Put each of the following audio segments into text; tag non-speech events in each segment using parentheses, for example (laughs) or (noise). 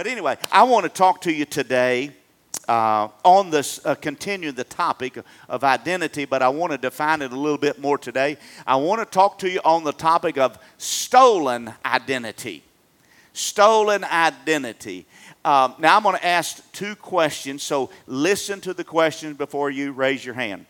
But anyway, I want to talk to you today uh, on this, uh, continue the topic of identity, but I want to define it a little bit more today. I want to talk to you on the topic of stolen identity. Stolen identity. Um, now, I'm going to ask two questions, so listen to the questions before you raise your hand.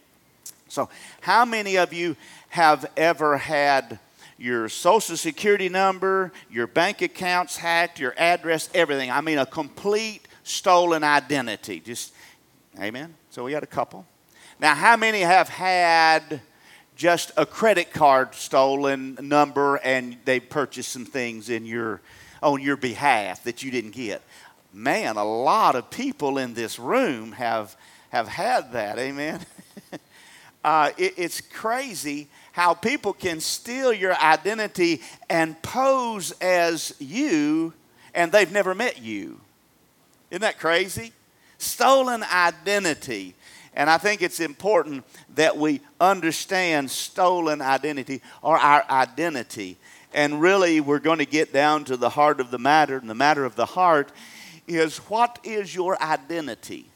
So, how many of you have ever had your social security number, your bank accounts hacked, your address, everything? I mean, a complete stolen identity. Just, amen. So, we had a couple. Now, how many have had just a credit card stolen number and they purchased some things in your on your behalf that you didn't get? Man, a lot of people in this room have have had that. Amen. (laughs) uh, it, it's crazy how people can steal your identity and pose as you, and they've never met you. Isn't that crazy? Stolen identity. And I think it's important that we understand stolen identity or our identity. And really, we're going to get down to the heart of the matter. And the matter of the heart is what is your identity?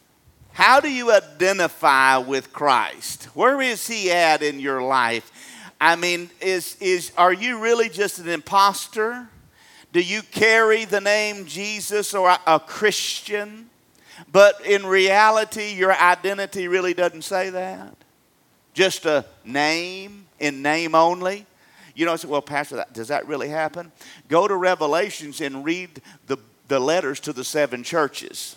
How do you identify with Christ? Where is He at in your life? I mean, is, is, are you really just an impostor? Do you carry the name Jesus or a, a Christian? But in reality, your identity really doesn't say that. Just a name in name only. You know, I said, well, Pastor, does that really happen? Go to Revelations and read the, the letters to the seven churches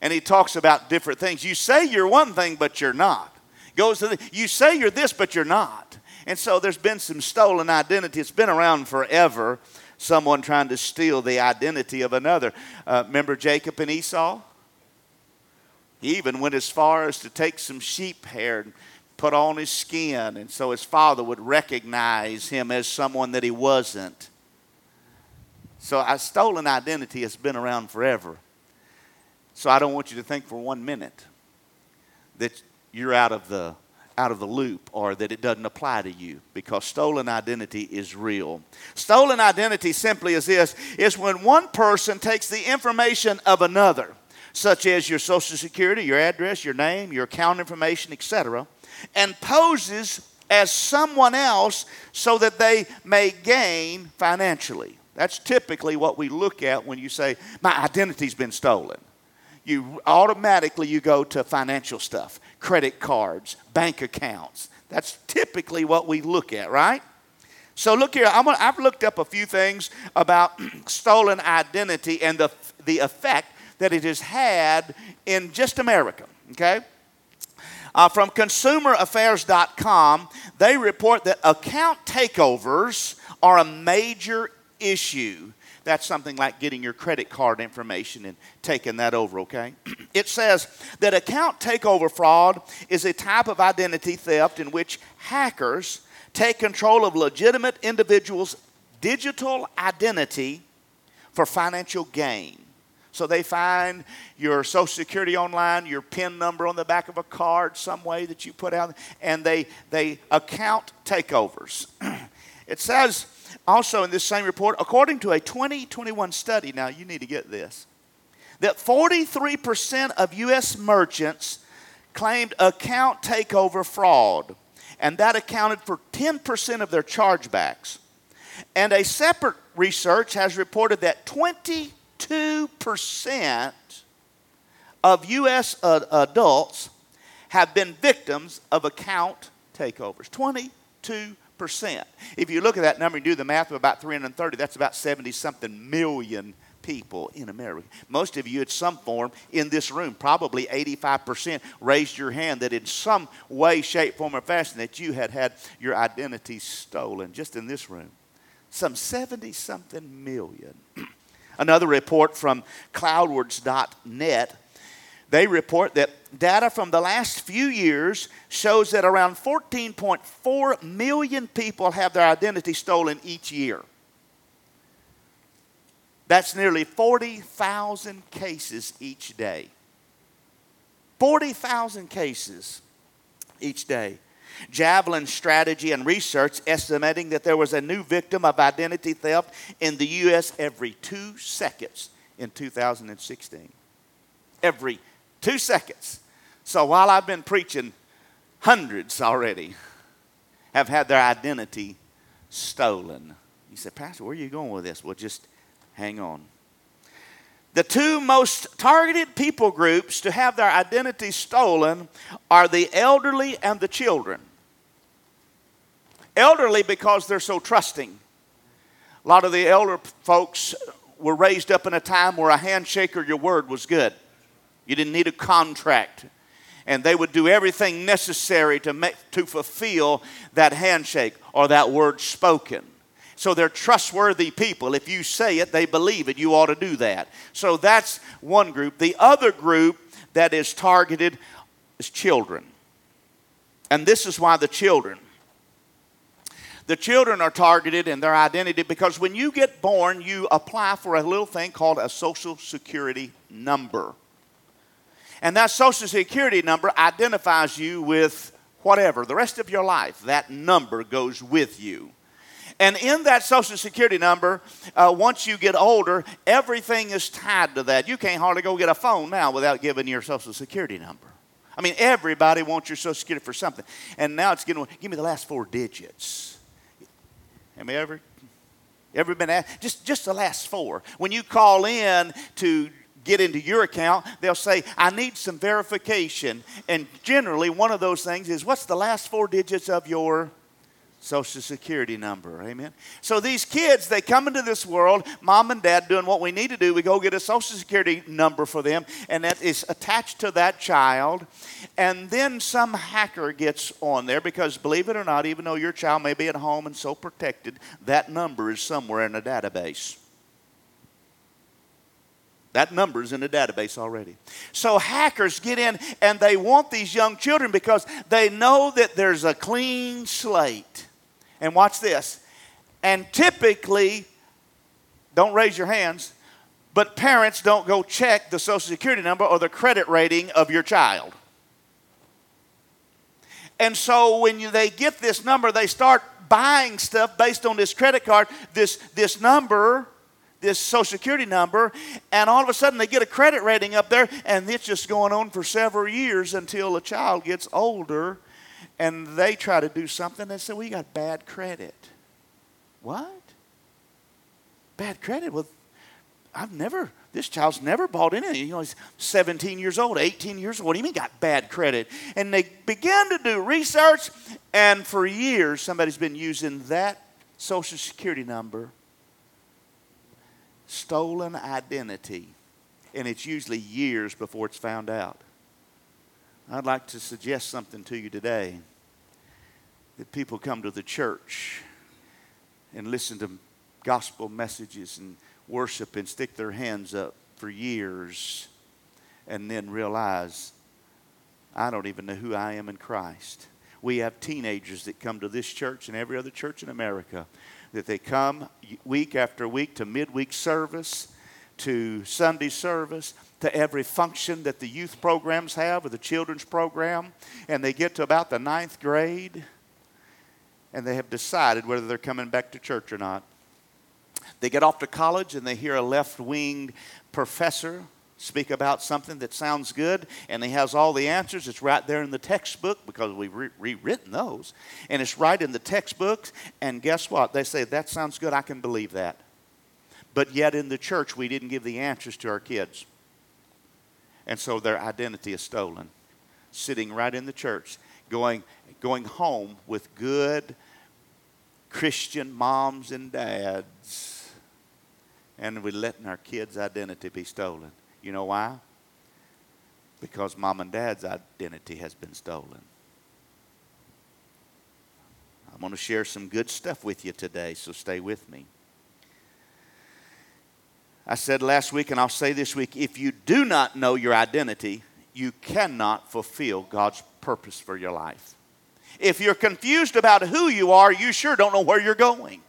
and he talks about different things. You say you're one thing, but you're not. Goes to the, you say you're this, but you're not. And so there's been some stolen identity. It's been around forever. Someone trying to steal the identity of another. Uh, remember Jacob and Esau? He even went as far as to take some sheep hair and put on his skin, and so his father would recognize him as someone that he wasn't. So a stolen identity has been around forever. So I don't want you to think for one minute that you're out of the out of the loop or that it doesn't apply to you because stolen identity is real. Stolen identity simply is this is when one person takes the information of another, such as your social security, your address, your name, your account information, etc., and poses as someone else so that they may gain financially. That's typically what we look at when you say, My identity's been stolen you automatically you go to financial stuff, credit cards, bank accounts. That's typically what we look at, right? So look here, i have looked up a few things about (clears throat) stolen identity and the, the effect that it has had in just America, okay? Uh, from consumeraffairs.com, they report that account takeovers are a major issue that's something like getting your credit card information and taking that over, okay? (clears throat) it says that account takeover fraud is a type of identity theft in which hackers take control of legitimate individuals' digital identity for financial gain. So they find your social security online, your PIN number on the back of a card, some way that you put out, and they, they account takeovers. (clears throat) it says also, in this same report, according to a 2021 study, now you need to get this, that 43% of U.S. merchants claimed account takeover fraud, and that accounted for 10% of their chargebacks. And a separate research has reported that 22% of U.S. Adults have been victims of account takeovers. 22 percent. If you look at that number and do the math of about 330, that's about 70 something million people in America. Most of you, at some form in this room, probably 85%, raised your hand that in some way, shape, form, or fashion that you had had your identity stolen just in this room. Some 70 something million. (clears throat) Another report from cloudwards.net they report that data from the last few years shows that around 14.4 million people have their identity stolen each year. That's nearly 40,000 cases each day. 40,000 cases each day. Javelin Strategy and Research estimating that there was a new victim of identity theft in the U.S. every two seconds in 2016. Every two seconds. So while I've been preaching, hundreds already have had their identity stolen. You said, Pastor, where are you going with this? Well, just hang on. The two most targeted people groups to have their identity stolen are the elderly and the children. Elderly because they're so trusting. A lot of the elder folks were raised up in a time where a handshake or your word was good. You didn't need a contract. And they would do everything necessary to, make, to fulfill that handshake or that word spoken. So they're trustworthy people. If you say it, they believe it. You ought to do that. So that's one group. The other group that is targeted is children. And this is why the children. The children are targeted in their identity because when you get born, you apply for a little thing called a social security number. And that social security number identifies you with whatever, the rest of your life. That number goes with you. And in that Social Security number, uh, once you get older, everything is tied to that. You can't hardly go get a phone now without giving your Social Security number. I mean, everybody wants your Social Security for something. And now it's getting, give me the last four digits. Have you ever, ever been asked? Just, just the last four. When you call in to get into your account, they'll say, I need some verification. And generally, one of those things is, what's the last four digits of your Social Security number. Amen. So these kids, they come into this world, mom and dad doing what we need to do. We go get a Social Security number for them, and that is attached to that child. And then some hacker gets on there because, believe it or not, even though your child may be at home and so protected, that number is somewhere in a database. That number is in the database already. So hackers get in and they want these young children because they know that there's a clean slate. And watch this. And typically, don't raise your hands, but parents don't go check the social security number or the credit rating of your child. And so when you, they get this number, they start buying stuff based on this credit card, this, this number, this social security number, and all of a sudden they get a credit rating up there, and it's just going on for several years until the child gets older and they try to do something and say, We got bad credit. What? Bad credit? Well, I've never, this child's never bought anything. You know, he's 17 years old, 18 years old. What do you mean got bad credit? And they began to do research, and for years, somebody's been using that social security number, stolen identity, and it's usually years before it's found out. I'd like to suggest something to you today that people come to the church and listen to gospel messages and worship and stick their hands up for years and then realize I don't even know who I am in Christ. We have teenagers that come to this church and every other church in America that they come week after week to midweek service, to Sunday service, to every function that the youth programs have or the children's program, and they get to about the ninth grade and they have decided whether they're coming back to church or not. They get off to college and they hear a left winged professor speak about something that sounds good and he has all the answers. It's right there in the textbook because we've re- rewritten those. And it's right in the textbooks. And guess what? They say, That sounds good. I can believe that. But yet in the church, we didn't give the answers to our kids. And so their identity is stolen. Sitting right in the church, going, going home with good Christian moms and dads. And we're letting our kids' identity be stolen. You know why? Because mom and dad's identity has been stolen. I'm going to share some good stuff with you today, so stay with me. I said last week, and I'll say this week if you do not know your identity, you cannot fulfill God's purpose for your life. If you're confused about who you are, you sure don't know where you're going.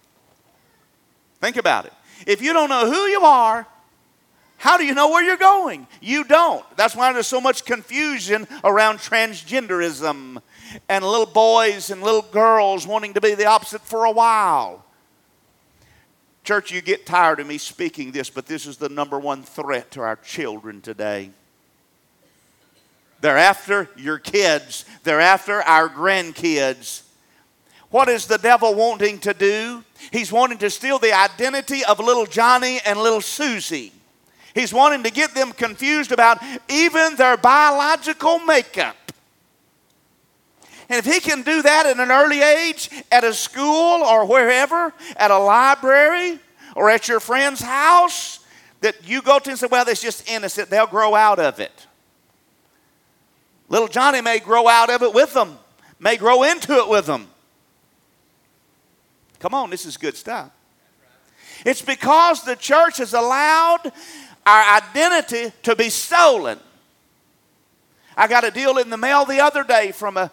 Think about it. If you don't know who you are, how do you know where you're going? You don't. That's why there's so much confusion around transgenderism and little boys and little girls wanting to be the opposite for a while. Church, you get tired of me speaking this, but this is the number one threat to our children today. They're after your kids, they're after our grandkids. What is the devil wanting to do? He's wanting to steal the identity of little Johnny and little Susie. He's wanting to get them confused about even their biological makeup. And if he can do that at an early age, at a school or wherever, at a library or at your friend's house, that you go to and say, well, that's just innocent, they'll grow out of it. Little Johnny may grow out of it with them, may grow into it with them. Come on, this is good stuff. It's because the church has allowed our identity to be stolen. I got a deal in the mail the other day from a,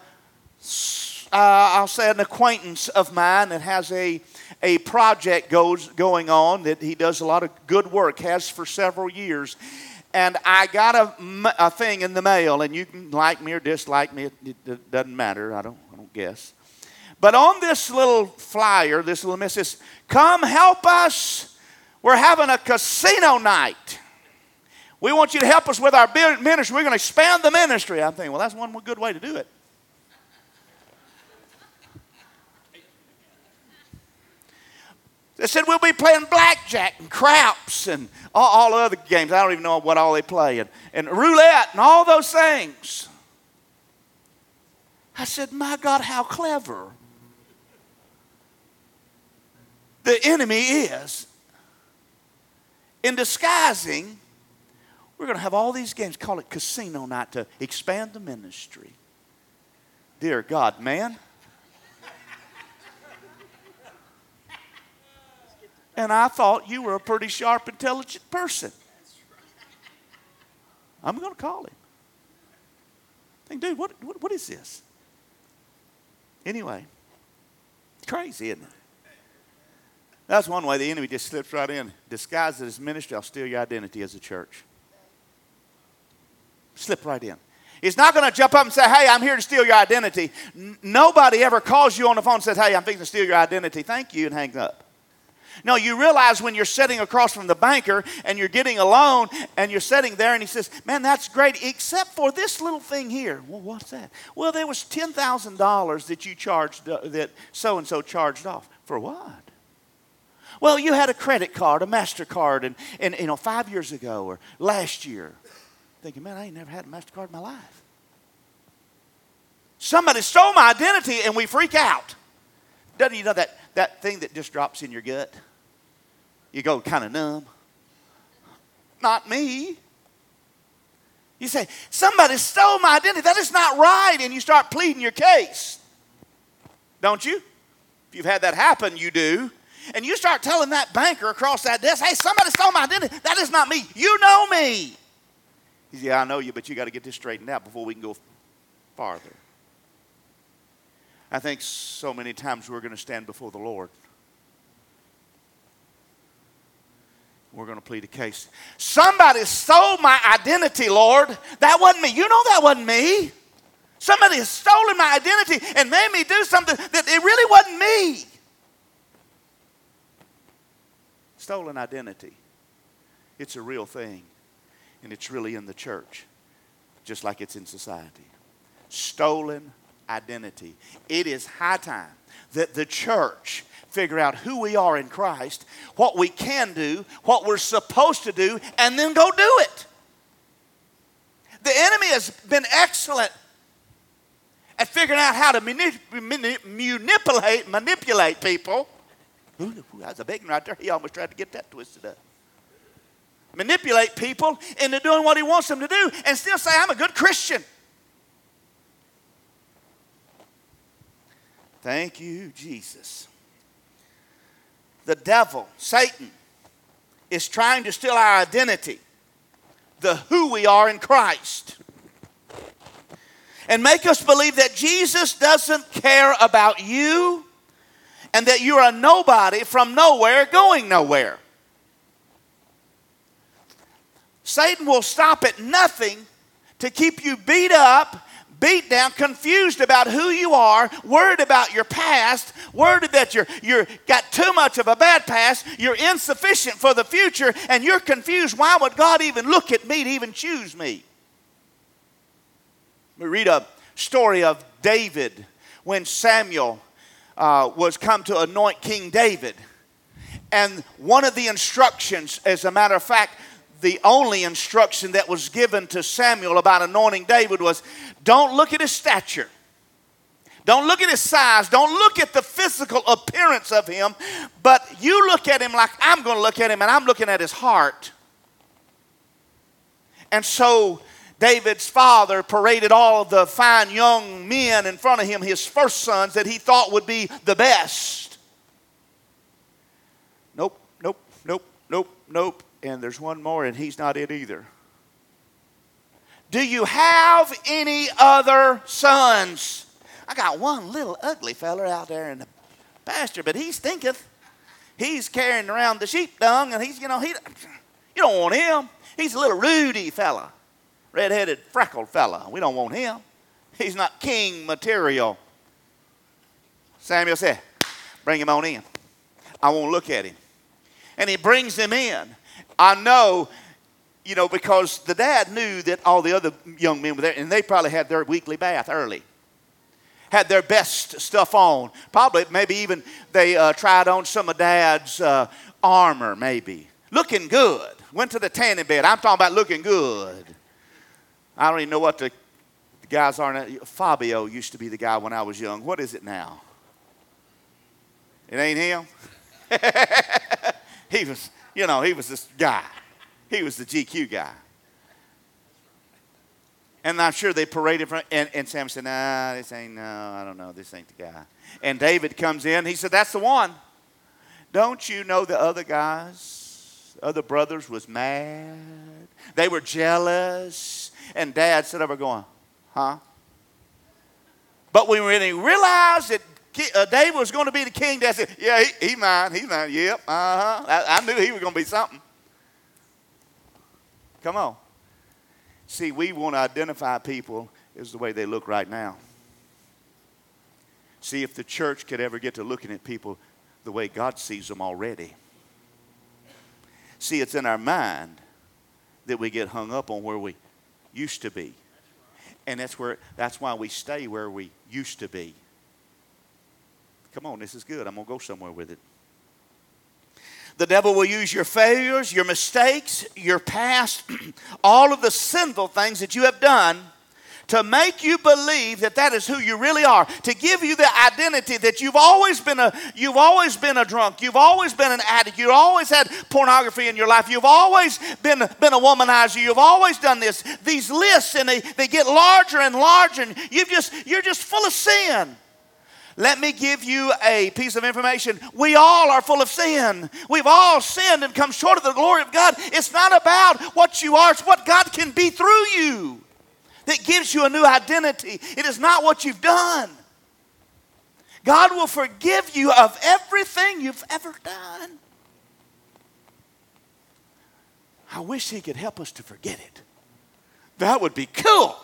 uh, I'll say an acquaintance of mine that has a, a project goes, going on that he does a lot of good work, has for several years. And I got a, a thing in the mail, and you can like me or dislike me, it, it doesn't matter, I don't, I don't guess. But on this little flyer, this little message Come help us. We're having a casino night. We want you to help us with our ministry. We're going to expand the ministry. I'm thinking, well, that's one good way to do it. They said we'll be playing blackjack and craps and all, all other games. I don't even know what all they play and, and roulette and all those things. I said, my God, how clever the enemy is in disguising. We're going to have all these games, call it casino night to expand the ministry. Dear God, man. And I thought you were a pretty sharp, intelligent person. I'm going to call him. Think, dude, what, what, what is this? Anyway, crazy, isn't it? That's one way the enemy just slips right in. Disguised as ministry, I'll steal your identity as a church. Slip right in. He's not going to jump up and say, Hey, I'm here to steal your identity. N- nobody ever calls you on the phone and says, Hey, I'm fixing to steal your identity. Thank you, and hang up. No, you realize when you're sitting across from the banker and you're getting a loan and you're sitting there and he says, Man, that's great, except for this little thing here. Well, what's that? Well, there was $10,000 that you charged, uh, that so and so charged off. For what? Well, you had a credit card, a MasterCard, and, and you know, five years ago or last year. Thinking, man, I ain't never had a MasterCard in my life. Somebody stole my identity and we freak out. Doesn't you know that, that thing that just drops in your gut? You go kind of numb. Not me. You say, somebody stole my identity. That is not right. And you start pleading your case. Don't you? If you've had that happen, you do and you start telling that banker across that desk, hey, somebody stole my identity. That is not me. You know me. He said, yeah, I know you, but you got to get this straightened out before we can go farther. I think so many times we're going to stand before the Lord. We're going to plead a case. Somebody stole my identity, Lord. That wasn't me. You know that wasn't me. Somebody has stolen my identity and made me do something that it really wasn't me. stolen identity. It's a real thing, and it's really in the church, just like it's in society. Stolen identity. It is high time that the church figure out who we are in Christ, what we can do, what we're supposed to do, and then go do it. The enemy has been excellent at figuring out how to manip- manipulate manipulate people Ooh, that's a big right there. He almost tried to get that twisted up. Manipulate people into doing what he wants them to do and still say, I'm a good Christian. Thank you, Jesus. The devil, Satan, is trying to steal our identity, the who we are in Christ, and make us believe that Jesus doesn't care about you and that you're a nobody from nowhere going nowhere. Satan will stop at nothing to keep you beat up, beat down, confused about who you are, worried about your past, worried that you're, you're got too much of a bad past, you're insufficient for the future, and you're confused. Why would God even look at me to even choose me? We read a story of David when Samuel uh, was come to anoint King David. And one of the instructions, as a matter of fact, the only instruction that was given to Samuel about anointing David was don't look at his stature. Don't look at his size. Don't look at the physical appearance of him. But you look at him like I'm going to look at him, and I'm looking at his heart. And so David's father paraded all of the fine young men in front of him, his first sons that he thought would be the best. Nope, nope, nope, nope, nope and there's one more, and he's not it either. Do you have any other sons? I got one little ugly feller out there in the pasture, but he stinketh. He's carrying around the sheep dung, and he's, you know, he, you don't want him. He's a little ruddy fella, red-headed, freckled fella. We don't want him. He's not king material. Samuel said, bring him on in. I want to look at him. And he brings him in. I know, you know, because the dad knew that all the other young men were there, and they probably had their weekly bath early. Had their best stuff on. Probably, maybe even they uh, tried on some of dad's uh, armor, maybe. Looking good. Went to the tanning bed. I'm talking about looking good. I don't even know what the, the guys are now. Fabio used to be the guy when I was young. What is it now? It ain't him? (laughs) he was you know, he was this guy. He was the GQ guy. And I'm sure they paraded front, and, and Sam said, nah, this ain't, no, I don't know, this ain't the guy. And David comes in, he said, that's the one. Don't you know the other guys, other brothers was mad? They were jealous. And dad said over going, huh? But when he realized that uh, David was going to be the king. That's said, Yeah, he, he mine. He's mine. Yep. Uh huh. I, I knew he was going to be something. Come on. See, we want to identify people as the way they look right now. See if the church could ever get to looking at people the way God sees them already. See, it's in our mind that we get hung up on where we used to be. And that's where that's why we stay where we used to be. Come on, this is good. I'm going to go somewhere with it. The devil will use your failures, your mistakes, your past, (clears throat) all of the sinful things that you have done to make you believe that that is who you really are to give you the identity that you've always been a you've always been a drunk you've always been an addict you've always had pornography in your life you've always been been a womanizer you've always done this these lists and they, they get larger and larger and you've just you're just full of sin let me give you a piece of information. We all are full of sin. We've all sinned and come short of the glory of God. It's not about what you are, it's what God can be through you that gives you a new identity. It is not what you've done. God will forgive you of everything you've ever done. I wish He could help us to forget it. That would be cool.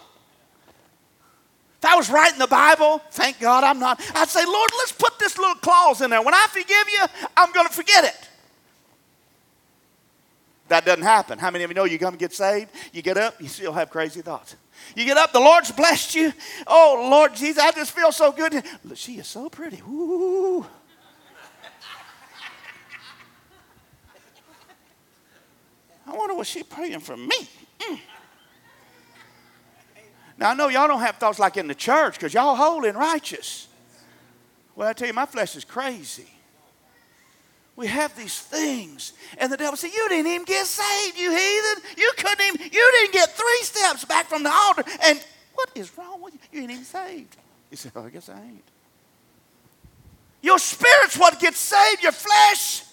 If I was writing the Bible, thank God I'm not, I'd say, Lord, let's put this little clause in there. When I forgive you, I'm going to forget it. That doesn't happen. How many of you know you come and get saved? You get up, you still have crazy thoughts. You get up, the Lord's blessed you. Oh, Lord Jesus, I just feel so good. She is so pretty. Ooh. I wonder what she's praying for me. Mm. Now, I know y'all don't have thoughts like in the church because y'all holy and righteous. Well, I tell you, my flesh is crazy. We have these things. And the devil said, You didn't even get saved, you heathen. You couldn't even, you didn't get three steps back from the altar. And what is wrong with you? You ain't even saved. He said, oh, I guess I ain't. Your spirit's what gets saved. Your flesh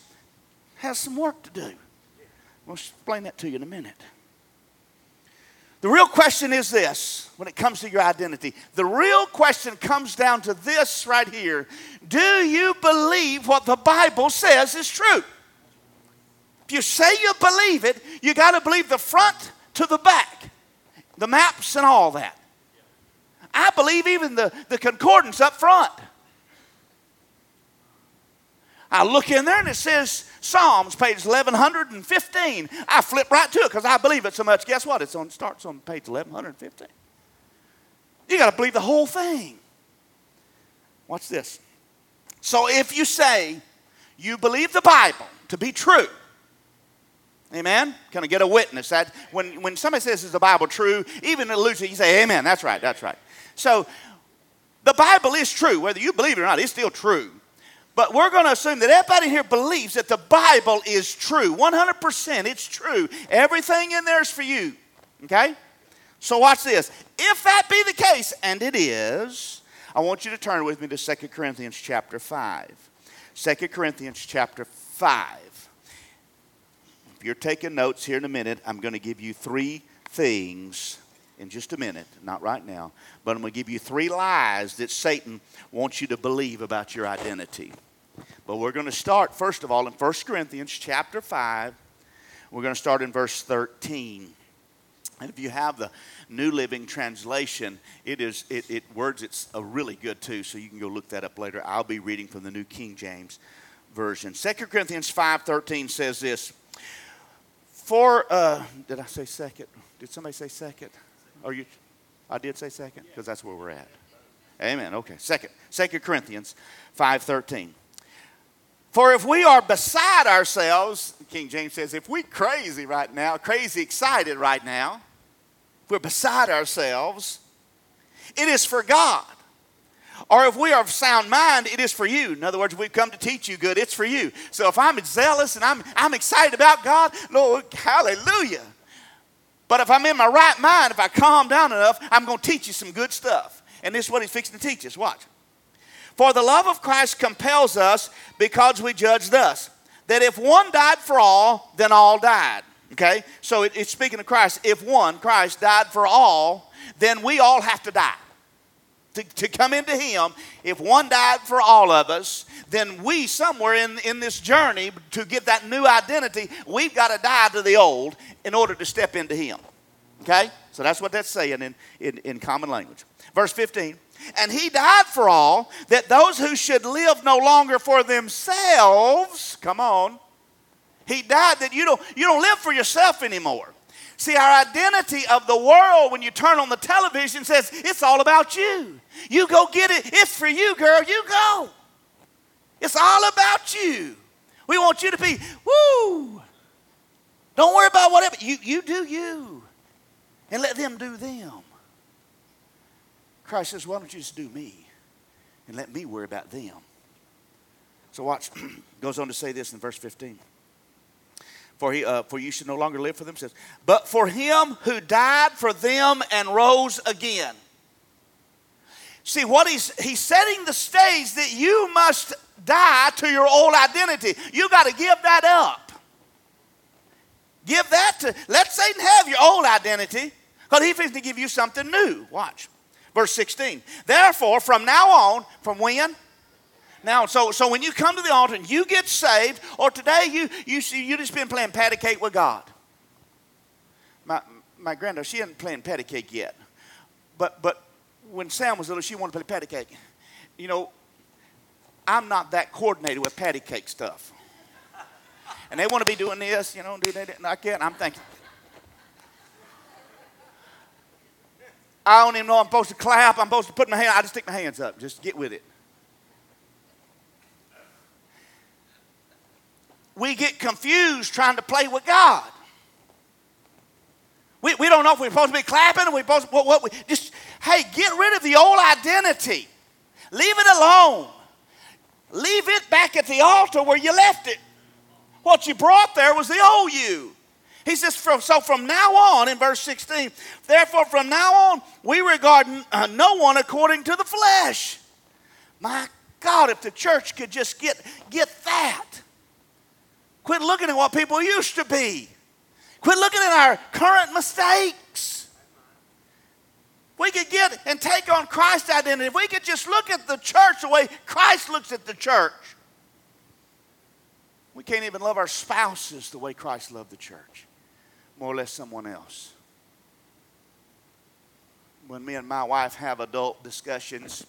has some work to do. We'll explain that to you in a minute. The real question is this when it comes to your identity. The real question comes down to this right here Do you believe what the Bible says is true? If you say you believe it, you got to believe the front to the back, the maps and all that. I believe even the, the concordance up front. I look in there and it says Psalms, page 1115. I flip right to it because I believe it so much. Guess what? It's on starts on page 1115. You got to believe the whole thing. Watch this. So if you say you believe the Bible to be true, Amen? Can I get a witness? That when, when somebody says, is the Bible true, even in Lucy, you say, Amen. That's right, that's right. So the Bible is true. Whether you believe it or not, it's still true. But we're going to assume that everybody here believes that the Bible is true. 100% it's true. Everything in there is for you. Okay? So watch this. If that be the case, and it is, I want you to turn with me to 2 Corinthians chapter 5. 2 Corinthians chapter 5. If you're taking notes here in a minute, I'm going to give you three things in just a minute, not right now, but I'm going to give you three lies that Satan wants you to believe about your identity. But we're going to start, first of all, in 1 Corinthians chapter 5. We're going to start in verse 13. And if you have the New Living Translation, it is it, it words it's a really good too, so you can go look that up later. I'll be reading from the New King James Version. 2 Corinthians 5.13 says this. For uh, did I say second? Did somebody say second? Are you? I did say second because that's where we're at. Amen. Okay. Second. Second Corinthians five thirteen. For if we are beside ourselves, King James says, if we crazy right now, crazy excited right now, we're beside ourselves, it is for God. Or if we are of sound mind, it is for you. In other words, we've come to teach you good, it's for you. So if I'm zealous and I'm, I'm excited about God, Lord, hallelujah. But if I'm in my right mind, if I calm down enough, I'm going to teach you some good stuff. And this is what he's fixing to teach us. Watch. For the love of Christ compels us because we judge thus that if one died for all, then all died. Okay? So it, it's speaking of Christ. If one, Christ, died for all, then we all have to die. To, to come into Him, if one died for all of us, then we, somewhere in, in this journey to get that new identity, we've got to die to the old in order to step into Him. Okay? So that's what that's saying in, in, in common language. Verse 15. And he died for all, that those who should live no longer for themselves, come on, he died that you don't, you don't live for yourself anymore. See, our identity of the world when you turn on the television says it's all about you. You go get it. It's for you, girl. You go. It's all about you. We want you to be, woo. Don't worry about whatever. You, you do you. And let them do them. Christ says, why don't you just do me and let me worry about them? So watch, (clears throat) goes on to say this in verse 15. For, he, uh, for you should no longer live for themselves, but for him who died for them and rose again. See, what he's, he's setting the stage that you must die to your old identity. You got to give that up. Give that to, let Satan have your old identity because he's going to give you something new. Watch. Verse 16. Therefore, from now on, from when? Now, so, so when you come to the altar and you get saved, or today you, you, you just been playing patty cake with God. My, my granddaughter, she hasn't playing patty cake yet. But, but when Sam was little, she wanted to play patty cake. You know, I'm not that coordinated with patty cake stuff and they want to be doing this, you know, do that like that. And I'm thinking, I don't even know I'm supposed to clap. I'm supposed to put my hand. I just stick my hands up. Just get with it. We get confused trying to play with God. We, we don't know if we're supposed to be clapping or we're supposed to, what, what we, just, hey, get rid of the old identity. Leave it alone. Leave it back at the altar where you left it. What you brought there was the old you. He says, so from now on, in verse 16, therefore from now on, we regard uh, no one according to the flesh. My God, if the church could just get, get that. Quit looking at what people used to be. Quit looking at our current mistakes. We could get and take on Christ's identity. If we could just look at the church the way Christ looks at the church, we can't even love our spouses the way Christ loved the church, more or less someone else. when me and my wife have adult discussions,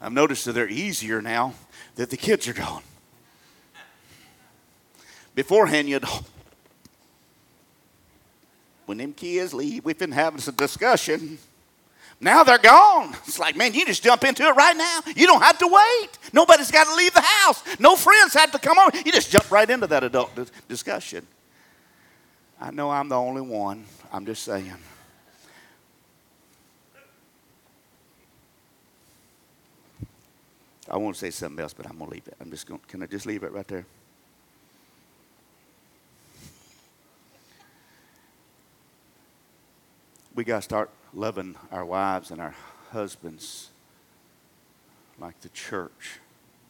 I've noticed that they're easier now that the kids are gone. Beforehand, you'd when them kids leave, we've been having some discussion. Now they're gone. It's like, man, you just jump into it right now. You don't have to wait. Nobody's got to leave the house. No friends have to come over. You just jump right into that adult discussion. I know I'm the only one. I'm just saying. I won't say something else, but I'm going to leave it. I'm just going can I just leave it right there? We got to start loving our wives and our husbands like the church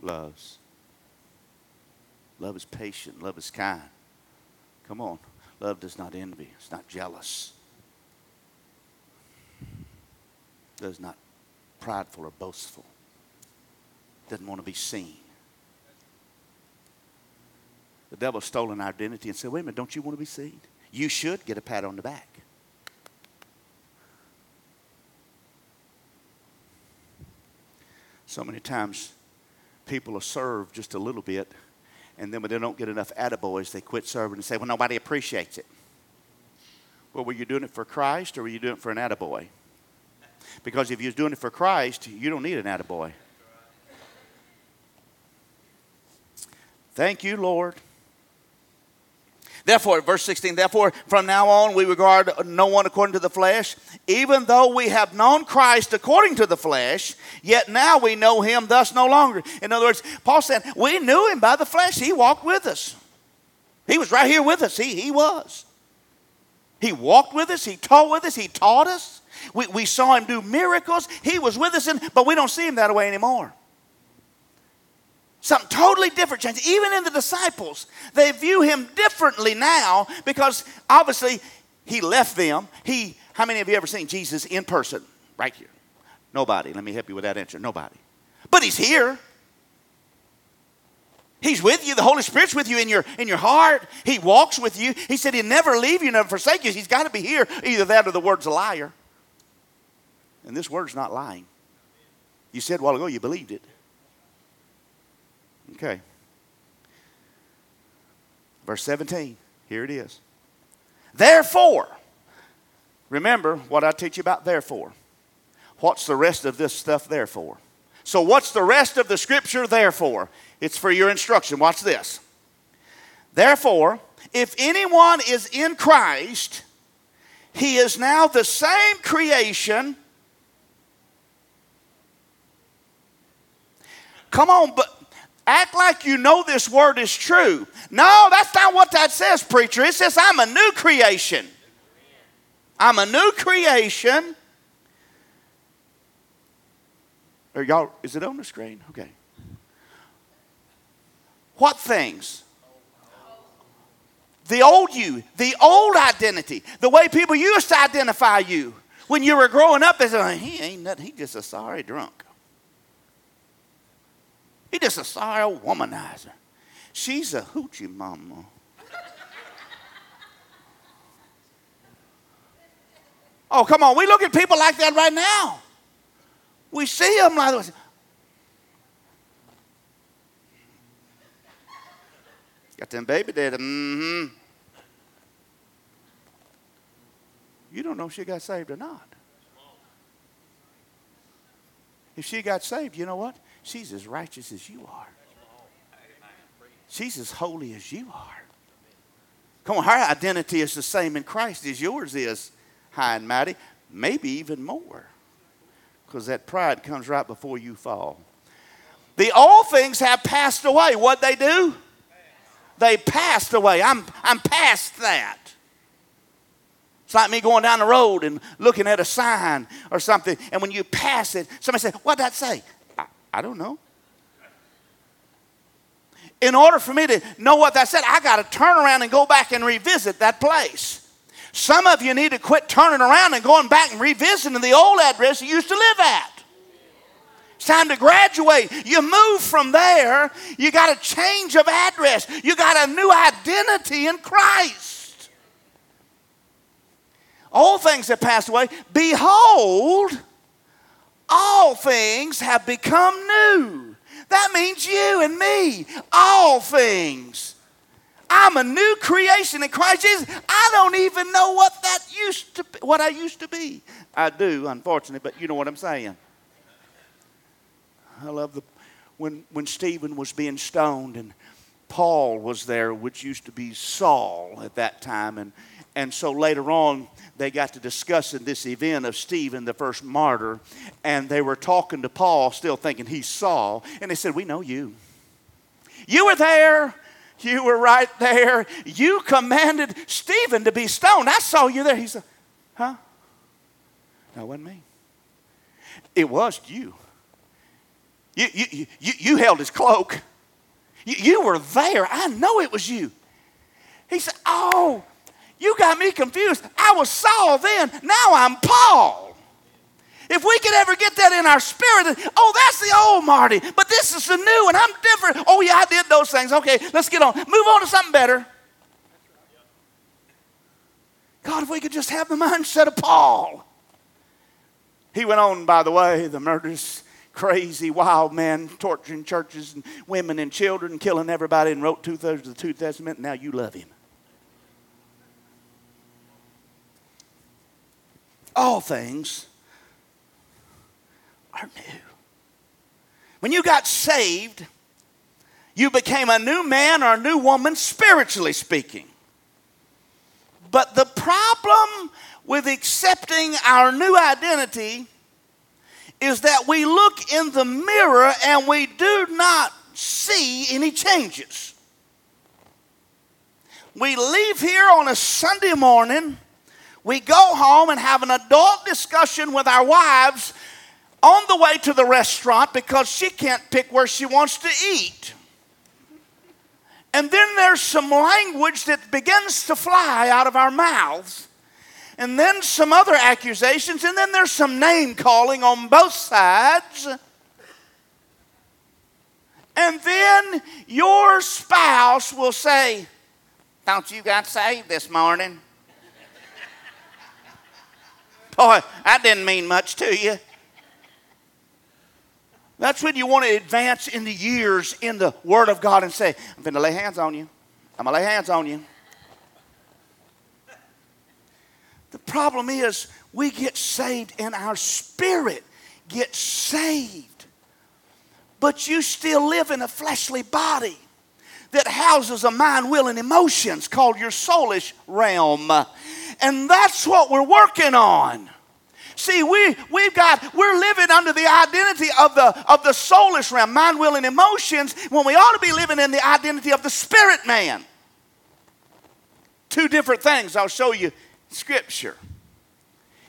loves. Love is patient, love is kind. Come on. Love does not envy, it's not jealous, does not prideful or boastful, doesn't want to be seen. The devil stole an identity and said, Wait a minute, don't you want to be seen? You should get a pat on the back. So many times people are served just a little bit and then when they don't get enough attaboys, they quit serving and say, well, nobody appreciates it. Well, were you doing it for Christ or were you doing it for an attaboy? Because if you're doing it for Christ, you don't need an attaboy. Thank you, Lord. Therefore, verse 16, therefore, from now on we regard no one according to the flesh. Even though we have known Christ according to the flesh, yet now we know him thus no longer. In other words, Paul said, we knew him by the flesh. He walked with us. He was right here with us. He, he was. He walked with us. He taught with us. He taught us. We, we saw him do miracles. He was with us, in, but we don't see him that way anymore. Something totally different change. Even in the disciples, they view him differently now because obviously he left them. He, how many of you ever seen Jesus in person? Right here. Nobody. Let me help you with that answer. Nobody. But he's here. He's with you. The Holy Spirit's with you in your, in your heart. He walks with you. He said he'd never leave you, never forsake you. He's got to be here. Either that or the word's a liar. And this word's not lying. You said a while ago you believed it. Okay. Verse 17, here it is. Therefore, remember what I teach you about therefore. What's the rest of this stuff there for? So, what's the rest of the scripture there for? It's for your instruction. Watch this. Therefore, if anyone is in Christ, he is now the same creation. Come on, but act like you know this word is true. No, that's not what that says, preacher. It says, I'm a new creation. I'm a new creation. Y'all, is it on the screen? Okay. What things? The old you, the old identity, the way people used to identify you. When you were growing up, they said, he ain't nothing, he just a sorry drunk. He just a sorry old womanizer. She's a hoochie mama. oh, come on. We look at people like that right now. We see them like that. Got them baby daddy. Mm-hmm. You don't know if she got saved or not. If she got saved, you know what? She's as righteous as you are. She's as holy as you are. Come on, her identity is the same in Christ as yours is, high and mighty, maybe even more. Because that pride comes right before you fall. The old things have passed away. What they do? They passed away. I'm, I'm past that. It's like me going down the road and looking at a sign or something, and when you pass it, somebody says, What'd that say? I don't know. In order for me to know what that said, I got to turn around and go back and revisit that place. Some of you need to quit turning around and going back and revisiting the old address you used to live at. It's time to graduate. You move from there. You got a change of address. You got a new identity in Christ. All things have passed away. Behold, all things have become new. That means you and me, all things. I'm a new creation in Christ Jesus. I don't even know what that used to be, what I used to be. I do, unfortunately, but you know what I'm saying. I love the when when Stephen was being stoned and Paul was there, which used to be Saul at that time, and and so later on they got to discussing this event of Stephen, the first martyr, and they were talking to Paul, still thinking he's Saul, and they said, "We know you. You were there." You were right there. You commanded Stephen to be stoned. I saw you there. He said, Huh? That wasn't me. It was you. You, you, you, you held his cloak. You, you were there. I know it was you. He said, Oh, you got me confused. I was Saul then. Now I'm Paul. If we could ever get that in our spirit, oh, that's the old Marty, but this is the new and I'm different. Oh, yeah, I did those things. Okay, let's get on. Move on to something better. God, if we could just have the mindset of Paul. He went on, by the way, the murderous, crazy, wild man, torturing churches and women and children, killing everybody, and wrote two thirds of the New Testament. Now you love him. All things are new. When you got saved, you became a new man or a new woman, spiritually speaking. But the problem with accepting our new identity is that we look in the mirror and we do not see any changes. We leave here on a Sunday morning, we go home and have an adult discussion with our wives on the way to the restaurant because she can't pick where she wants to eat. And then there's some language that begins to fly out of our mouths. And then some other accusations. And then there's some name calling on both sides. And then your spouse will say, Don't you got saved this morning? Boy, that didn't mean much to you. That's when you want to advance in the years in the Word of God and say, I'm going to lay hands on you. I'm going to lay hands on you. The problem is, we get saved and our spirit gets saved. But you still live in a fleshly body that houses a mind, will, and emotions called your soulish realm. And that's what we're working on. See, we, we've got, we're living under the identity of the, of the soulish realm, mind, will, and emotions, when we ought to be living in the identity of the spirit man. Two different things I'll show you scripture.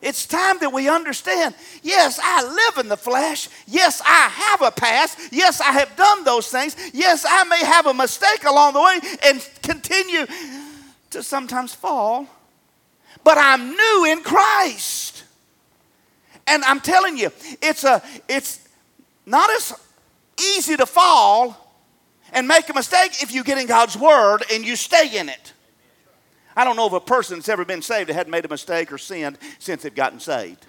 It's time that we understand yes, I live in the flesh. Yes, I have a past. Yes, I have done those things. Yes, I may have a mistake along the way and continue to sometimes fall. But I'm new in Christ. And I'm telling you, it's, a, it's not as easy to fall and make a mistake if you get in God's Word and you stay in it. I don't know of a person that's ever been saved that hadn't made a mistake or sinned since they've gotten saved.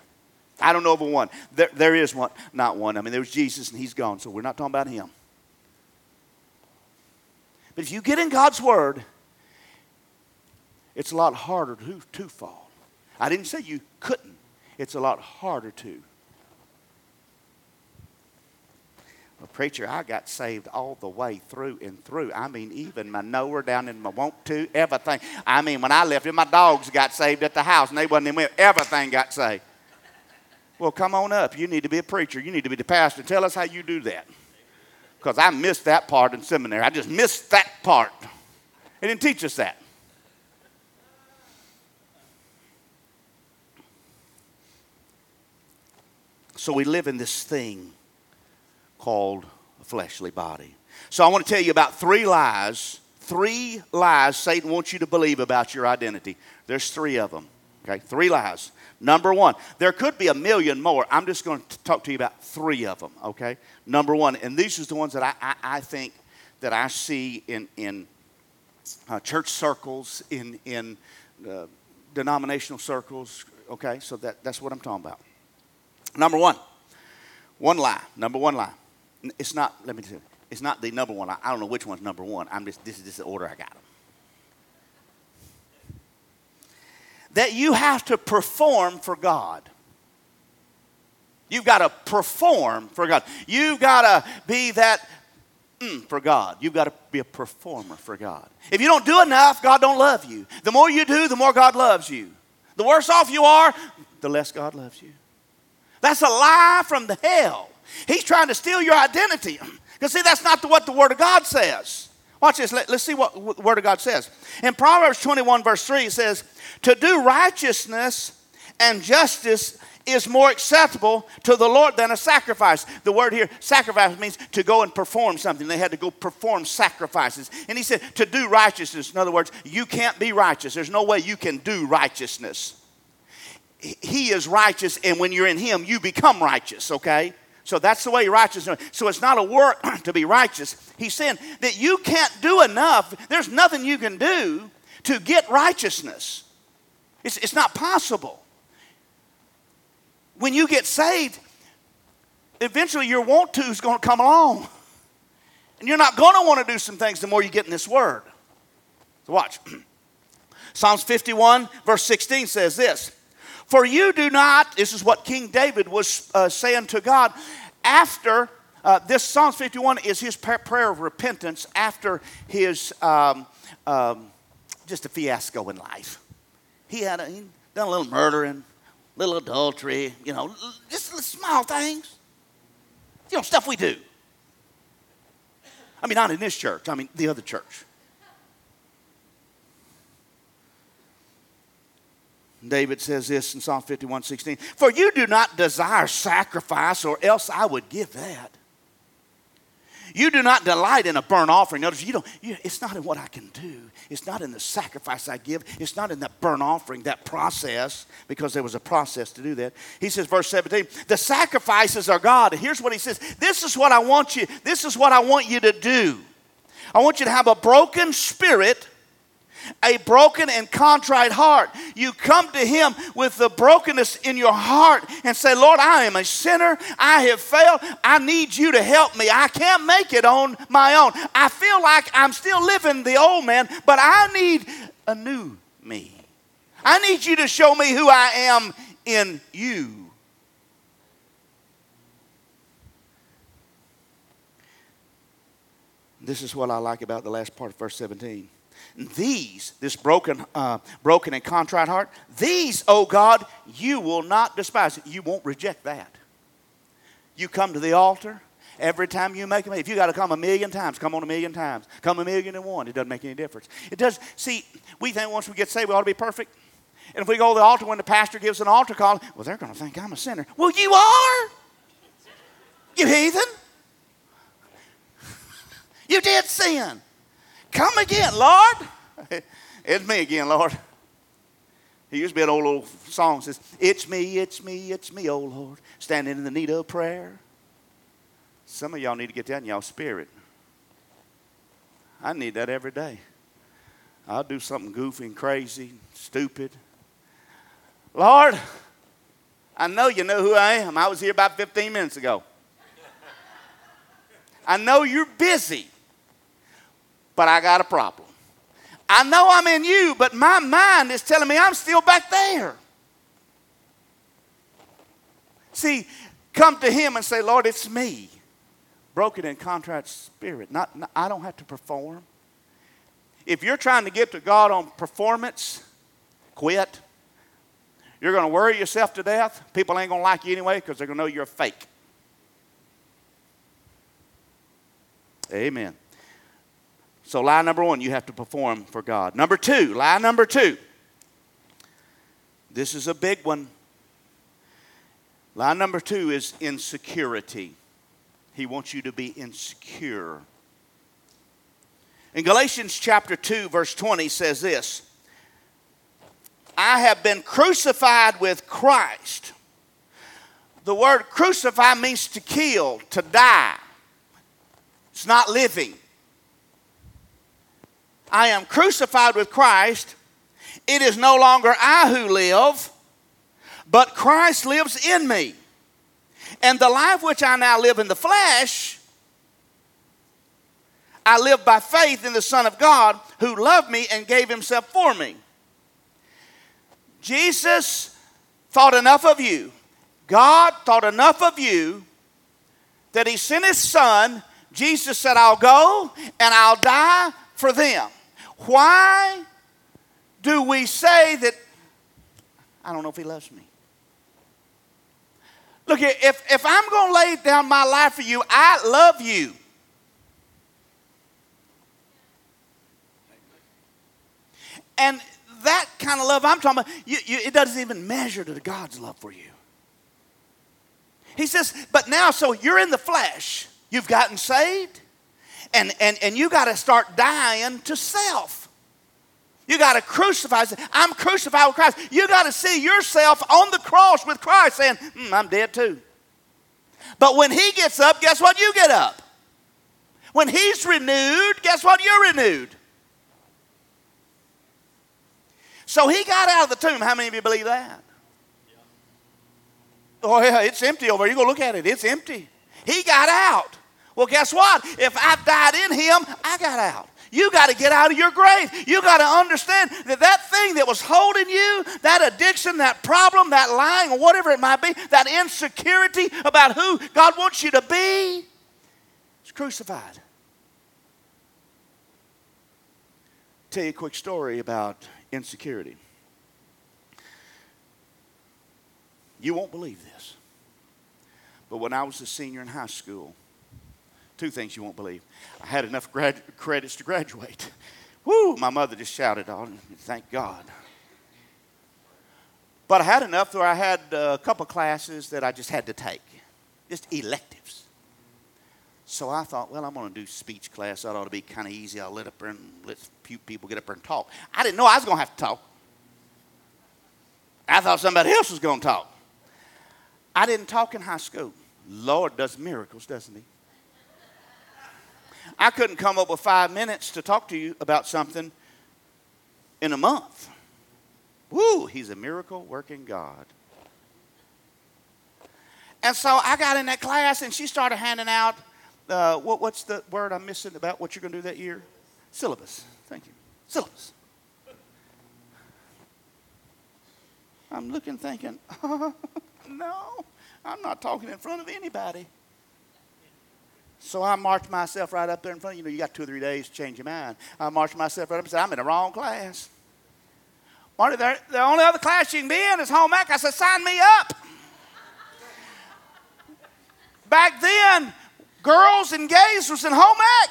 I don't know of a one. There, there is one, not one. I mean, there was Jesus and he's gone, so we're not talking about him. But if you get in God's Word, it's a lot harder to, to fall. I didn't say you couldn't it's a lot harder to. Well, preacher, I got saved all the way through and through. I mean, even my knower down in my want to, everything. I mean, when I left here, my dogs got saved at the house and they wasn't in everything got saved. Well, come on up. You need to be a preacher. You need to be the pastor. Tell us how you do that. Because I missed that part in seminary. I just missed that part. They didn't teach us that. So we live in this thing called a fleshly body. So I want to tell you about three lies, three lies Satan wants you to believe about your identity. There's three of them. Okay, three lies. Number one, there could be a million more. I'm just going to talk to you about three of them. Okay, number one, and these are the ones that I, I, I think that I see in in uh, church circles, in in uh, denominational circles. Okay, so that, that's what I'm talking about. Number one, one lie. Number one lie. It's not, let me tell you, it's not the number one. I don't know which one's number one. I'm just, this is just the order I got them. That you have to perform for God. You've got to perform for God. You've got to be that mm, for God. You've got to be a performer for God. If you don't do enough, God don't love you. The more you do, the more God loves you. The worse off you are, the less God loves you. That's a lie from the hell. He's trying to steal your identity. Because, see, that's not what the Word of God says. Watch this. Let, us see what, what the Word of God says. In Proverbs 21, verse 3, it says, To do righteousness and justice is more acceptable to the Lord than a sacrifice. The word here, sacrifice, means to go and perform something. They had to go perform sacrifices. And he said, to do righteousness. In other words, you can't be righteous. There's no way you can do righteousness. He is righteous, and when you're in Him, you become righteous, okay? So that's the way righteousness. So it's not a work (clears throat) to be righteous. He's saying that you can't do enough. There's nothing you can do to get righteousness. It's, it's not possible when you get saved, eventually your want to is going to come along. And you're not going to want to do some things the more you get in this word. So watch. (clears throat) Psalms 51, verse 16 says this For you do not, this is what King David was uh, saying to God after. Uh, this Psalms 51 is his prayer of repentance after his um, um, just a fiasco in life. He had a, done a little murdering, a little adultery, you know, just small things. You know, stuff we do. I mean, not in this church, I mean, the other church. David says this in Psalm 51 16 For you do not desire sacrifice, or else I would give that. You do not delight in a burnt offering. Notice you don't, you, it's not in what I can do. It's not in the sacrifice I give. It's not in that burnt offering, that process, because there was a process to do that. He says, verse 17, the sacrifices are God. Here's what he says This is what I want you, this is what I want you to do. I want you to have a broken spirit a broken and contrite heart. You come to Him with the brokenness in your heart and say, Lord, I am a sinner. I have failed. I need you to help me. I can't make it on my own. I feel like I'm still living the old man, but I need a new me. I need you to show me who I am in you. This is what I like about the last part of verse 17. These, this broken, uh, broken and contrite heart, these, oh God, you will not despise. You won't reject that. You come to the altar every time you make a If you got to come a million times, come on a million times. Come a million and one. It doesn't make any difference. It does. See, we think once we get saved, we ought to be perfect. And if we go to the altar when the pastor gives an altar call, well, they're going to think I'm a sinner. Well, you are. You heathen. (laughs) You did sin. Come again, Lord. (laughs) it's me again, Lord. He used to be an old, old song says, It's me, it's me, it's me, oh Lord, standing in the need of prayer. Some of y'all need to get that in y'all spirit. I need that every day. I'll do something goofy and crazy, stupid. Lord, I know you know who I am. I was here about 15 minutes ago. I know you're busy but I got a problem. I know I'm in you, but my mind is telling me I'm still back there. See, come to Him and say, Lord, it's me. Broken and contrite spirit. Not, not, I don't have to perform. If you're trying to get to God on performance, quit. You're going to worry yourself to death. People ain't going to like you anyway because they're going to know you're fake. Amen. So, lie number one, you have to perform for God. Number two, lie number two. This is a big one. Lie number two is insecurity. He wants you to be insecure. In Galatians chapter 2, verse 20 says this I have been crucified with Christ. The word crucify means to kill, to die. It's not living. I am crucified with Christ, It is no longer I who live, but Christ lives in me. And the life which I now live in the flesh, I live by faith in the Son of God who loved me and gave himself for me. Jesus thought enough of you. God thought enough of you that he sent his son. Jesus said, I'll go and I'll die for them. Why do we say that I don't know if he loves me? Look, if, if I'm going to lay down my life for you, I love you. And that kind of love I'm talking about, you, you, it doesn't even measure to God's love for you. He says, but now, so you're in the flesh, you've gotten saved, and, and, and you got to start dying to self. You got to crucify. I'm crucified with Christ. You got to see yourself on the cross with Christ saying, mm, I'm dead too. But when he gets up, guess what? You get up. When he's renewed, guess what? You're renewed. So he got out of the tomb. How many of you believe that? Oh, yeah, it's empty over here. You go look at it. It's empty. He got out. Well, guess what? If I died in him, I got out. You got to get out of your grave. You got to understand that that thing that was holding you, that addiction, that problem, that lying, or whatever it might be, that insecurity about who God wants you to be, is crucified. Tell you a quick story about insecurity. You won't believe this. But when I was a senior in high school, two things you won't believe. I had enough grad- credits to graduate. (laughs) Woo, my mother just shouted on, thank God. But I had enough where I had a couple classes that I just had to take, just electives. So I thought, well, I'm going to do speech class. That ought to be kind of easy. I'll let up and let people get up there and talk. I didn't know I was going to have to talk. I thought somebody else was going to talk. I didn't talk in high school. Lord does miracles, doesn't he? I couldn't come up with five minutes to talk to you about something in a month. Woo, he's a miracle working God. And so I got in that class and she started handing out uh, what, what's the word I'm missing about what you're going to do that year? Syllabus. Thank you. Syllabus. I'm looking, thinking, (laughs) no, I'm not talking in front of anybody. So I marched myself right up there in front. You know, you got two or three days to change your mind. I marched myself right up and said, I'm in the wrong class. Marty, the only other class you can be in is home ec. I said, sign me up. Back then, girls and gays was in home ec.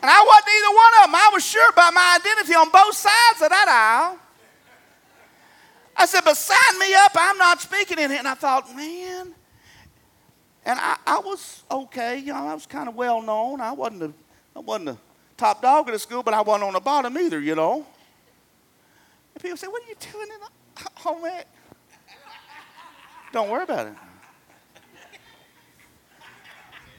And I wasn't either one of them. I was sure about my identity on both sides of that aisle. I said, but sign me up. I'm not speaking in it. And I thought, man. And I, I was okay. You know, I was kind of well known. I wasn't the, I wasn't the top dog of the school, but I wasn't on the bottom either, you know. And people say, what are you doing in home ec? Don't worry about it.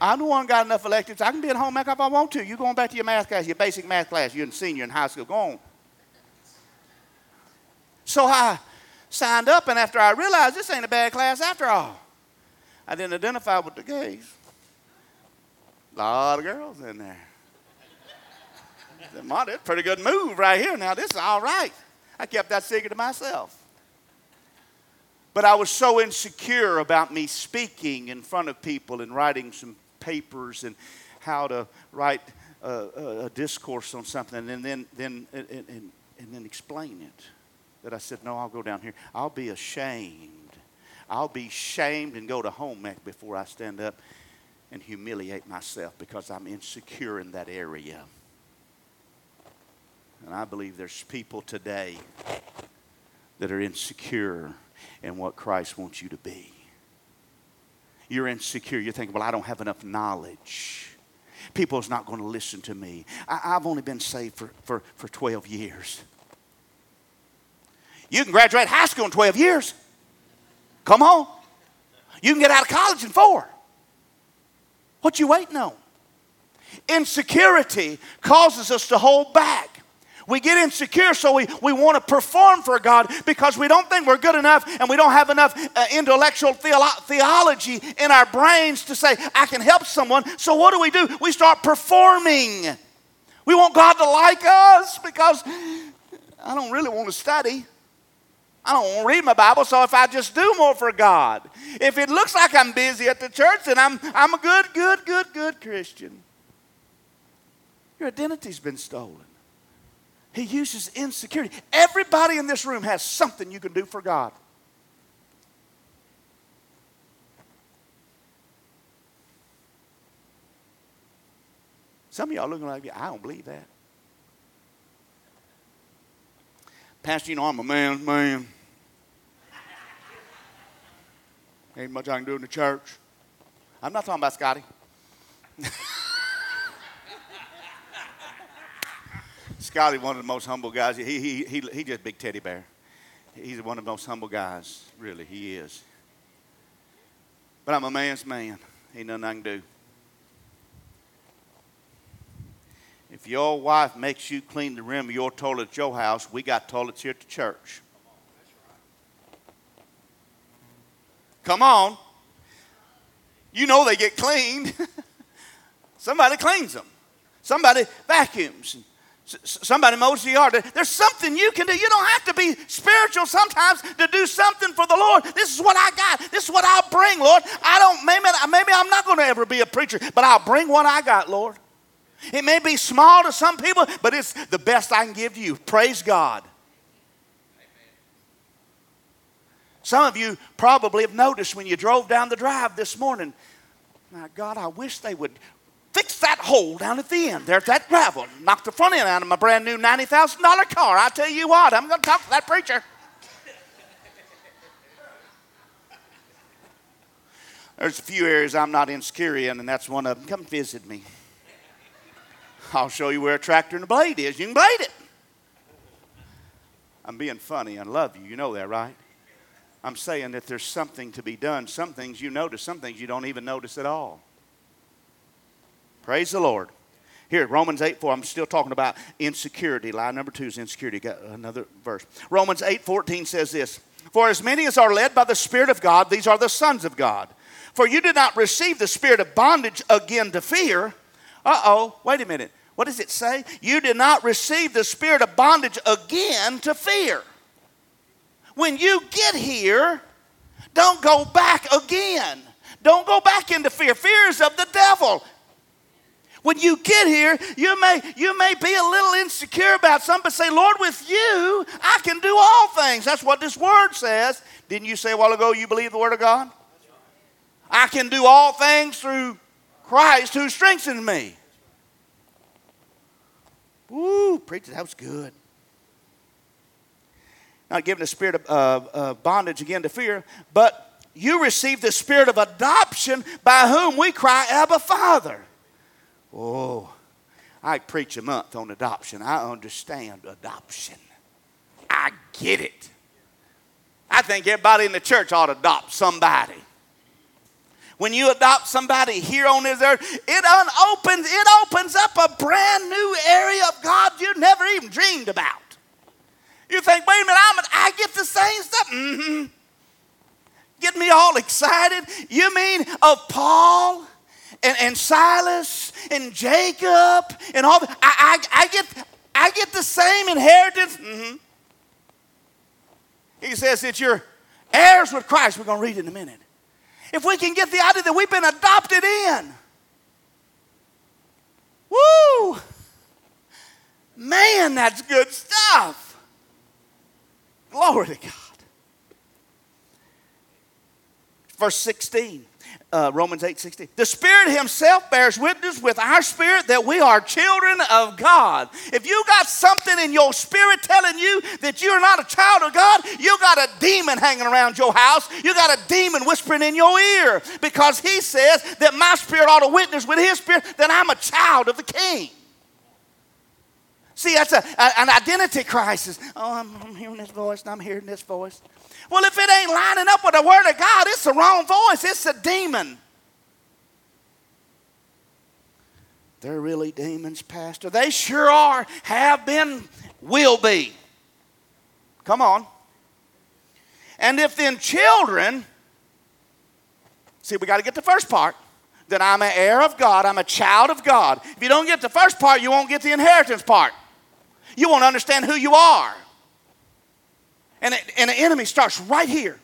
I'm the one got enough electives. I can be at home ec if I want to. You're going back to your math class, your basic math class. You're a senior in high school. Go on. So I signed up, and after I realized this ain't a bad class after all, I didn't identify with the gays. A lot of girls in there. I said, Ma, that's a pretty good move right here. Now, this is all right. I kept that secret to myself. But I was so insecure about me speaking in front of people and writing some papers and how to write a, a discourse on something and then, then, and, and, and then explain it that I said, No, I'll go down here. I'll be ashamed. I'll be shamed and go to home ec before I stand up and humiliate myself because I'm insecure in that area. And I believe there's people today that are insecure in what Christ wants you to be. You're insecure. You're thinking, well, I don't have enough knowledge. People's not going to listen to me. I, have only been saved for, for, for 12 years. You can graduate high school in 12 years. Come on. You can get out of college in four. What you waiting on? Insecurity causes us to hold back. We get insecure, so we, we want to perform for God because we don't think we're good enough and we don't have enough uh, intellectual theolo- theology in our brains to say, I can help someone. So, what do we do? We start performing. We want God to like us because I don't really want to study. I don't read my Bible, so if I just do more for God, if it looks like I'm busy at the church, then I'm, I'm a good, good, good, good Christian. Your identity's been stolen. He uses insecurity. Everybody in this room has something you can do for God. Some of y'all looking like, I don't believe that. Pastor, you know, I'm a man, man. Ain't much I can do in the church. I'm not talking about Scotty. (laughs) Scotty, one of the most humble guys. He, he, he, he just big teddy bear. He's one of the most humble guys. Really, he is. But I'm a man's man. Ain't nothing I can do. If your wife makes you clean the rim of your toilet at your house, we got toilets here at the church. Come on. You know they get cleaned. (laughs) Somebody cleans them. Somebody vacuums. Somebody mows the yard. There's something you can do. You don't have to be spiritual sometimes to do something for the Lord. This is what I got. This is what I'll bring, Lord. I don't, maybe, maybe I'm not going to ever be a preacher, but I'll bring what I got, Lord. It may be small to some people, but it's the best I can give to you. Praise God. Some of you probably have noticed when you drove down the drive this morning, my God, I wish they would fix that hole down at the end. There's that gravel. Knock the front end out of my brand new $90,000 car. I tell you what, I'm going to talk to that preacher. There's a few areas I'm not insecure in, and that's one of them. Come visit me. I'll show you where a tractor and a blade is. You can blade it. I'm being funny. I love you. You know that, right? I'm saying that there's something to be done. Some things you notice, some things you don't even notice at all. Praise the Lord. Here, Romans 8 4, I'm still talking about insecurity. Line number two is insecurity. Got another verse. Romans 8 14 says this For as many as are led by the Spirit of God, these are the sons of God. For you did not receive the spirit of bondage again to fear. Uh oh, wait a minute. What does it say? You did not receive the spirit of bondage again to fear. When you get here, don't go back again. Don't go back into fear. Fear is of the devil. When you get here, you may, you may be a little insecure about something, but say, Lord, with you, I can do all things. That's what this word says. Didn't you say a while ago you believe the word of God? I can do all things through Christ who strengthens me. Ooh, preacher, that was good. Not given a spirit of uh, uh, bondage again to fear, but you received the spirit of adoption by whom we cry, Abba, Father. Oh, I preach a month on adoption. I understand adoption. I get it. I think everybody in the church ought to adopt somebody. When you adopt somebody here on this earth, it unopens, it opens up a brand new area of God you never even dreamed about. You think, wait a minute, I'm I get the same stuff. Mm-hmm. Get me all excited. You mean of Paul and, and Silas and Jacob and all that. I, I, I, get, I get the same inheritance. Mm-hmm. He says that you're heirs with Christ. We're going to read in a minute. If we can get the idea that we've been adopted in, woo, man, that's good stuff. Glory to God. Verse 16 uh, Romans 8 16. The Spirit Himself bears witness with our spirit that we are children of God. If you got something in your spirit telling you that you're not a child of God, you got a demon hanging around your house. You got a demon whispering in your ear because He says that my spirit ought to witness with His spirit that I'm a child of the King. See, that's a, a, an identity crisis. Oh, I'm, I'm hearing this voice and I'm hearing this voice. Well, if it ain't lining up with the Word of God, it's the wrong voice. It's a demon. They're really demons, Pastor. They sure are, have been, will be. Come on. And if then children, see, we got to get the first part that I'm an heir of God, I'm a child of God. If you don't get the first part, you won't get the inheritance part. You won't understand who you are. And, it, and the enemy starts right here.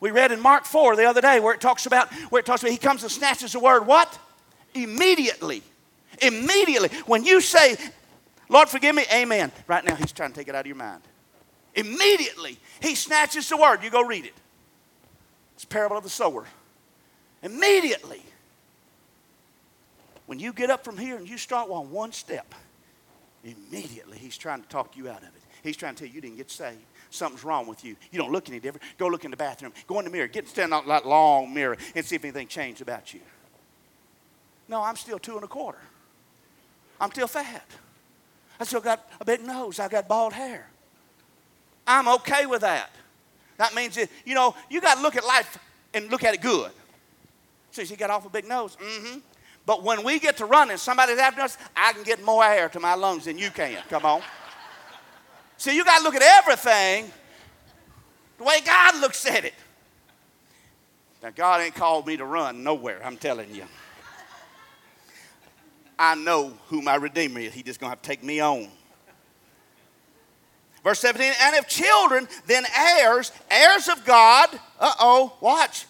We read in Mark 4 the other day where it talks about, where it talks about he comes and snatches the word what? Immediately. Immediately. When you say, Lord, forgive me, amen. Right now, he's trying to take it out of your mind. Immediately, he snatches the word. You go read it. It's parable of the sower. Immediately, when you get up from here and you start on one step, immediately he's trying to talk you out of it. He's trying to tell you you didn't get saved. Something's wrong with you. You don't look any different. Go look in the bathroom. Go in the mirror. Get stand on that long mirror and see if anything changed about you. No, I'm still two and a quarter. I'm still fat. I still got a big nose. I got bald hair. I'm okay with that. That means that, you know, you got to look at life and look at it good. So you got off a big nose. Mm-hmm. But when we get to running, somebody's after us, I can get more air to my lungs than you can. Come on. See, you got to look at everything the way God looks at it. Now, God ain't called me to run nowhere, I'm telling you. I know who my Redeemer is. He just going to have to take me on. Verse 17, and if children, then heirs, heirs of God, uh oh, watch,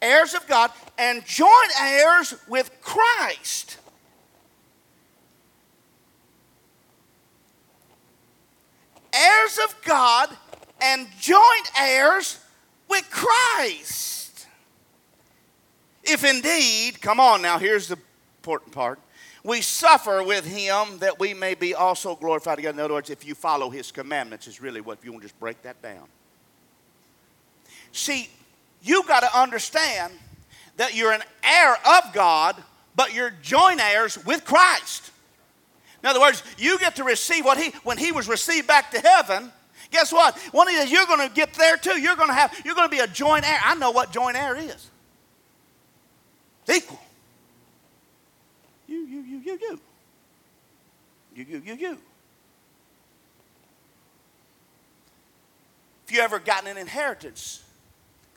heirs of God, and joint heirs with Christ. Heirs of God and joint heirs with Christ. If indeed, come on now, here's the important part we suffer with him that we may be also glorified together. In other words, if you follow his commandments, is really what, if you want to just break that down. See, you got to understand that you're an heir of God, but you're joint heirs with Christ. In other words, you get to receive what he, when he was received back to heaven, guess what? One of these, you're going to get there too. You're going to have, you're going to be a joint heir. I know what joint heir is. It's equal. You, you, you, you, you. You, you, you, you. If you ever gotten an inheritance,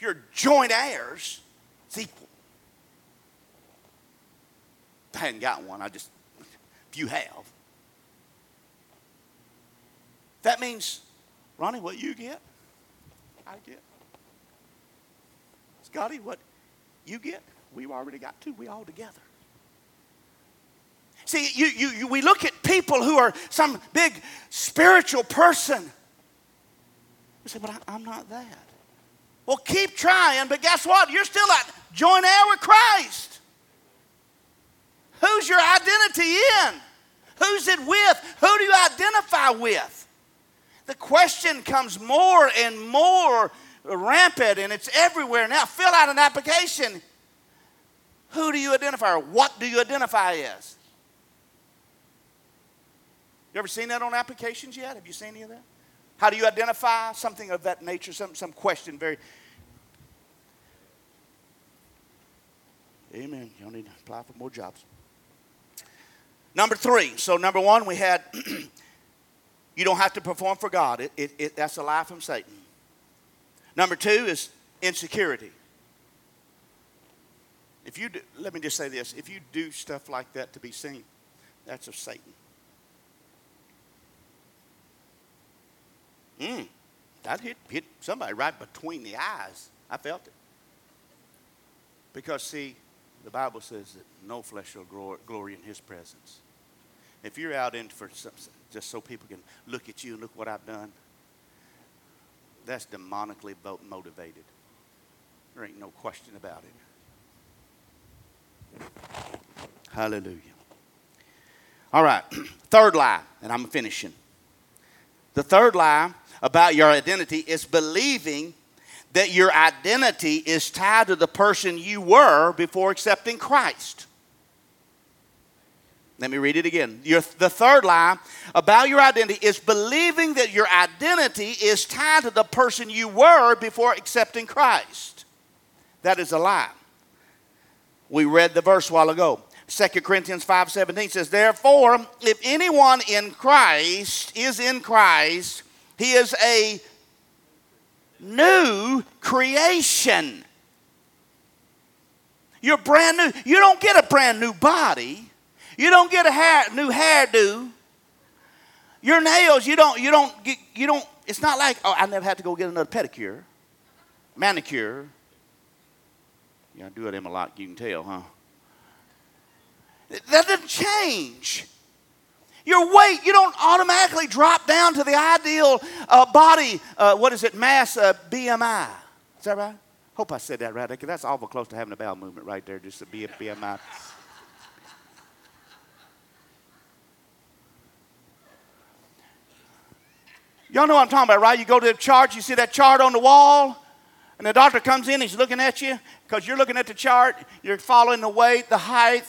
you're joint heirs, it's equal. I hadn't got one, I just, if you have. That means, Ronnie, what you get, I get. Scotty, what you get, we've already got two. We all together. See, you, you, you, we look at people who are some big spiritual person. We say, but I, I'm not that. Well, keep trying, but guess what? You're still at joint heir with Christ. Who's your identity in? Who's it with? Who do you identify with? The question comes more and more rampant, and it's everywhere now. Fill out an application. Who do you identify, or what do you identify as? You ever seen that on applications yet? Have you seen any of that? How do you identify something of that nature? Some, some question very. Amen. Y'all need to apply for more jobs. Number three. So, number one, we had (clears throat) you don't have to perform for God. It, it, it, that's a lie from Satan. Number two is insecurity. If you do, let me just say this if you do stuff like that to be seen, that's of Satan. Mm, that hit, hit somebody right between the eyes. I felt it. Because, see, the Bible says that no flesh shall glory in his presence. If you're out in for some, just so people can look at you and look what I've done, that's demonically motivated. There ain't no question about it. Hallelujah. All right, (clears throat) third lie, and I'm finishing. The third lie about your identity is believing that your identity is tied to the person you were before accepting Christ. Let me read it again. Your, the third lie about your identity is believing that your identity is tied to the person you were before accepting Christ. That is a lie. We read the verse a while ago. 2 Corinthians 5:17 says, "Therefore, if anyone in Christ is in Christ, he is a new creation." You're brand new. You don't get a brand new body. You don't get a hair, new hairdo. Your nails, you don't, you don't, get, you don't. It's not like oh, I never had to go get another pedicure, manicure. Yeah, I do it them a lot. You can tell, huh? That doesn't change. Your weight, you don't automatically drop down to the ideal uh, body, uh, what is it, mass uh, BMI. Is that right? Hope I said that right, that's awful close to having a bowel movement right there, just a BMI. Y'all know what I'm talking about, right? You go to the chart, you see that chart on the wall, and the doctor comes in, he's looking at you because you're looking at the chart, you're following the weight, the height.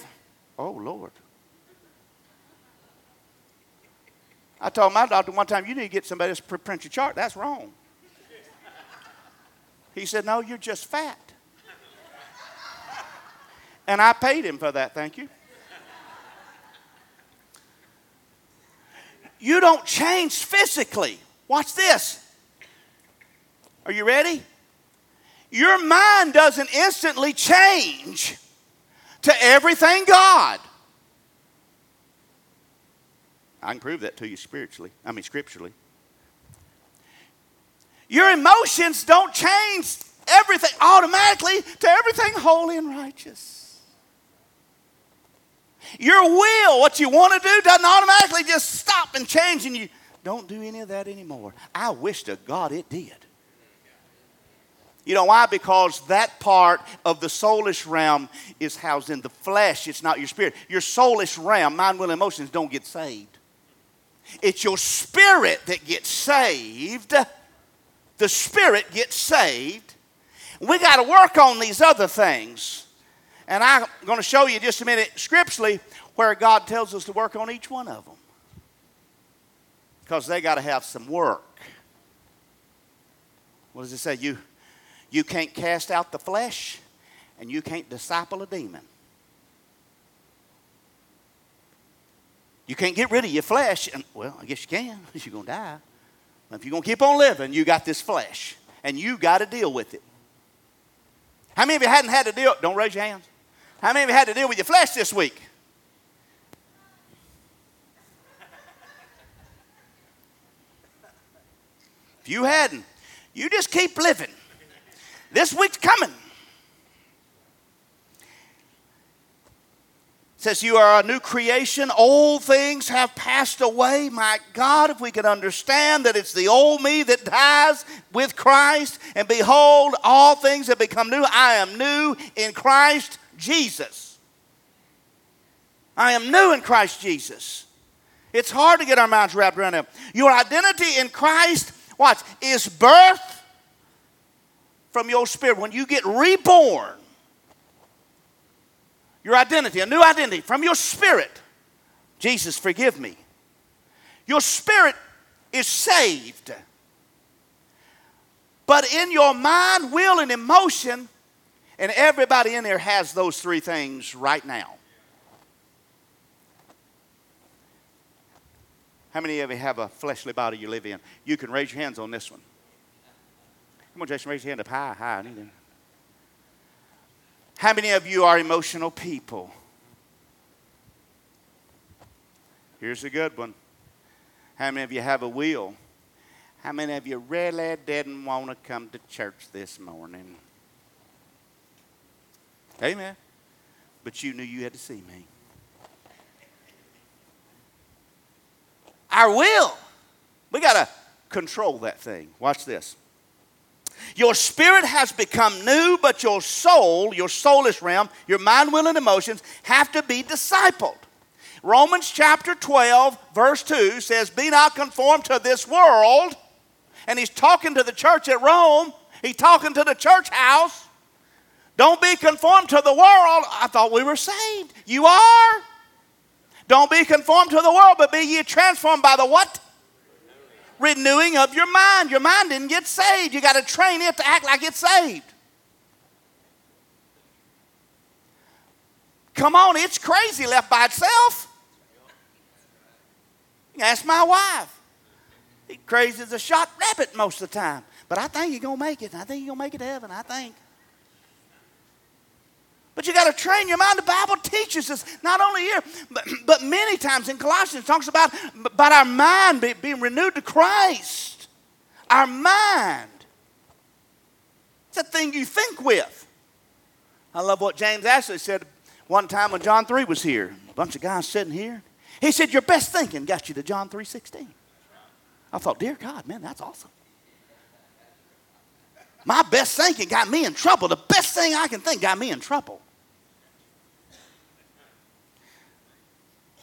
Oh, Lord. I told my doctor one time, you need to get somebody to print your chart. That's wrong. He said, No, you're just fat. And I paid him for that, thank you. You don't change physically. Watch this. Are you ready? Your mind doesn't instantly change to everything God. I can prove that to you spiritually, I mean, scripturally. Your emotions don't change everything automatically to everything holy and righteous. Your will, what you want to do, doesn't automatically just stop and change and you don't do any of that anymore. I wish to God it did. You know why? Because that part of the soulish realm is housed in the flesh. It's not your spirit. Your soulish realm, mind, will, and emotions don't get saved. It's your spirit that gets saved. The spirit gets saved. We got to work on these other things. And I'm going to show you just a minute scripturally where God tells us to work on each one of them because they got to have some work. What does it say? You, you can't cast out the flesh and you can't disciple a demon. You can't get rid of your flesh, and well, I guess you can, (laughs) you're gonna die. But if you're gonna keep on living, you got this flesh, and you got to deal with it. How many of you hadn't had to deal? Don't raise your hands. How many of you had to deal with your flesh this week? If you hadn't, you just keep living. This week's coming. Says you are a new creation. Old things have passed away. My God, if we could understand that it's the old me that dies with Christ, and behold, all things have become new. I am new in Christ Jesus. I am new in Christ Jesus. It's hard to get our minds wrapped around it. Your identity in Christ watch, is birth from your spirit. When you get reborn, your identity, a new identity from your spirit. Jesus, forgive me. Your spirit is saved. But in your mind, will, and emotion, and everybody in there has those three things right now. How many of you have a fleshly body you live in? You can raise your hands on this one. Come on, Jason, raise your hand up high, high. How many of you are emotional people? Here's a good one. How many of you have a will? How many of you really didn't want to come to church this morning? Amen. But you knew you had to see me. our will. We got to control that thing. Watch this. Your spirit has become new, but your soul, your soulish realm, your mind, will, and emotions have to be discipled. Romans chapter 12, verse 2 says, Be not conformed to this world. And he's talking to the church at Rome, he's talking to the church house. Don't be conformed to the world. I thought we were saved. You are. Don't be conformed to the world, but be ye transformed by the what? Renewing of your mind. Your mind didn't get saved. You got to train it to act like it's saved. Come on, it's crazy left by itself. Ask my wife. He's crazy as a shot rabbit most of the time. But I think he's going to make it. I think he's going to make it to heaven. I think. But you got to train your mind. The Bible teaches us not only here, but, (clears throat) but many times in Colossians, talks about, about our mind be, being renewed to Christ. Our mind. It's a thing you think with. I love what James Ashley said one time when John 3 was here. A bunch of guys sitting here. He said, Your best thinking got you to John 3 16. I thought, Dear God, man, that's awesome. My best thinking got me in trouble. The best thing I can think got me in trouble.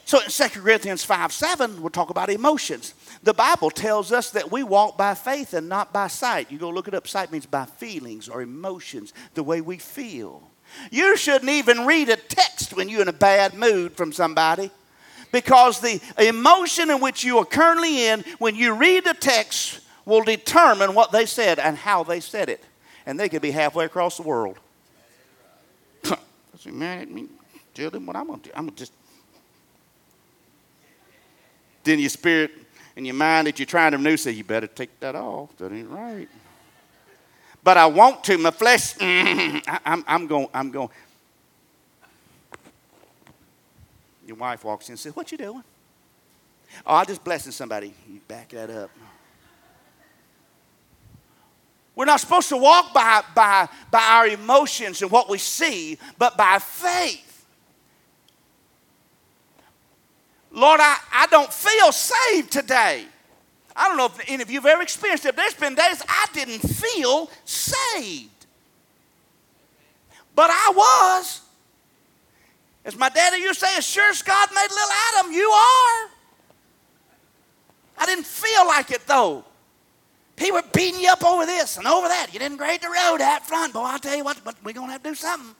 So in 2 Corinthians 5 7, we'll talk about emotions. The Bible tells us that we walk by faith and not by sight. You go look it up. Sight means by feelings or emotions, the way we feel. You shouldn't even read a text when you're in a bad mood from somebody because the emotion in which you are currently in, when you read the text, will determine what they said and how they said it. And they could be halfway across the world. mad at me. Tell them what I'm going to do. I'm going to just. Then your spirit and your mind that you're trying to renew say, you better take that off. That ain't right. But I want to. My flesh, (laughs) I, I'm, I'm going, I'm going. Your wife walks in and says, What you doing? Oh, I'm just blessing somebody. You back that up. We're not supposed to walk by, by, by our emotions and what we see, but by faith. Lord, I, I don't feel saved today. I don't know if any of you have ever experienced it. There's been days I didn't feel saved. But I was. As my daddy used to say, as sure as God made little Adam, you are. I didn't feel like it though. People were beating you up over this and over that. You didn't grade the road out front. Boy, I'll tell you what, but we're going to have to do something.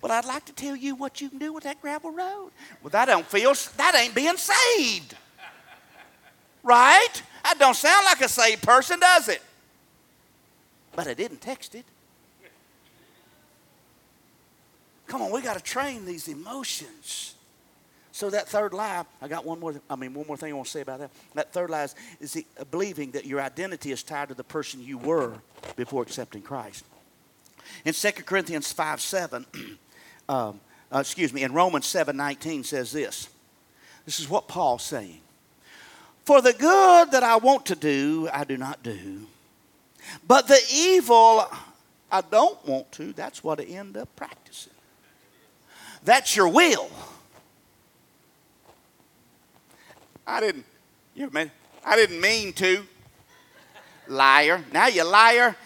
But I'd like to tell you what you can do with that gravel road. Well, that don't feel, that ain't being saved. Right? That don't sound like a saved person, does it? But I didn't text it. Come on, we got to train these emotions. So that third lie, I got one more. I mean, one more thing I want to say about that. That third lie is, is the, uh, believing that your identity is tied to the person you were before accepting Christ. In 2 Corinthians 5 7, (clears throat) um, uh, excuse me, in Romans 7 19 says this. This is what Paul's saying. For the good that I want to do, I do not do. But the evil I don't want to, that's what I end up practicing. That's your will. I didn't, you man, I didn't mean to. Liar. Now you're liar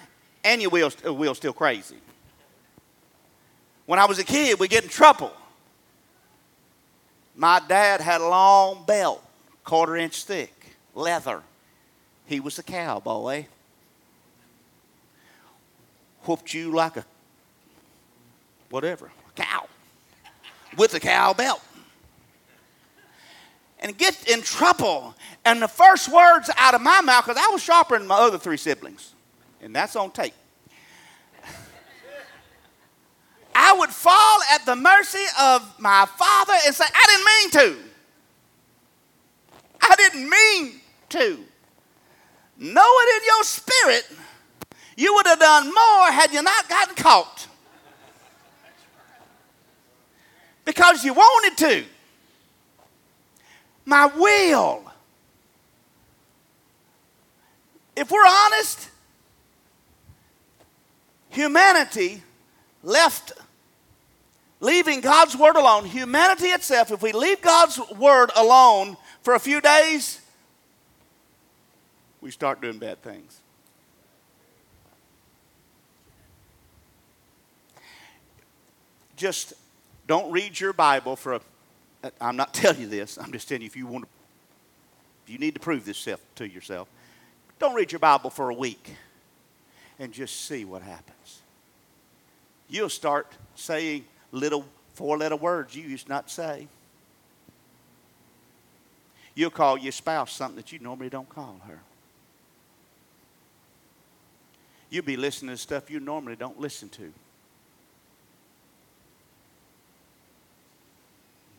and your wheel's, uh, wheel's still crazy. When I was a kid, we get in trouble. My dad had a long belt, quarter inch thick, leather. He was a cowboy. Whooped you like a whatever, a cow, with a cow belt and get in trouble. And the first words out of my mouth, because I was sharper than my other three siblings, and that's on tape. I would fall at the mercy of my father and say, I didn't mean to. I didn't mean to. Know it in your spirit, you would have done more had you not gotten caught. Because you wanted to my will. If we're honest, humanity left leaving God's word alone, humanity itself, if we leave God's word alone for a few days, we start doing bad things. Just don't read your Bible for a I'm not (laughs) telling you this. I'm just telling you if you want to, if you need to prove this to yourself, don't read your Bible for a week and just see what happens. You'll start saying little four letter words you used not to say. You'll call your spouse something that you normally don't call her. You'll be listening to stuff you normally don't listen to.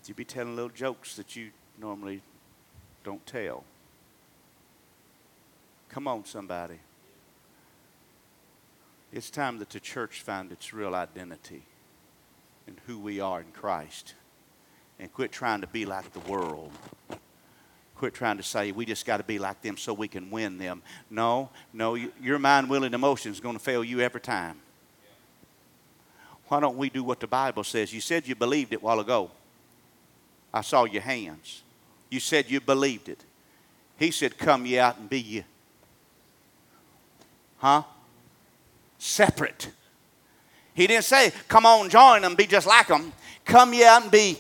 You'll be telling little jokes that you normally don't tell. Come on, somebody. It's time that the church find its real identity in who we are in Christ and quit trying to be like the world. Quit trying to say we just got to be like them so we can win them. No, no, your mind, will, and emotion is going to fail you every time. Why don't we do what the Bible says? You said you believed it while ago. I saw your hands. You said you believed it. He said, Come ye out and be ye. Huh? Separate. He didn't say, Come on, join them, be just like them. Come ye and be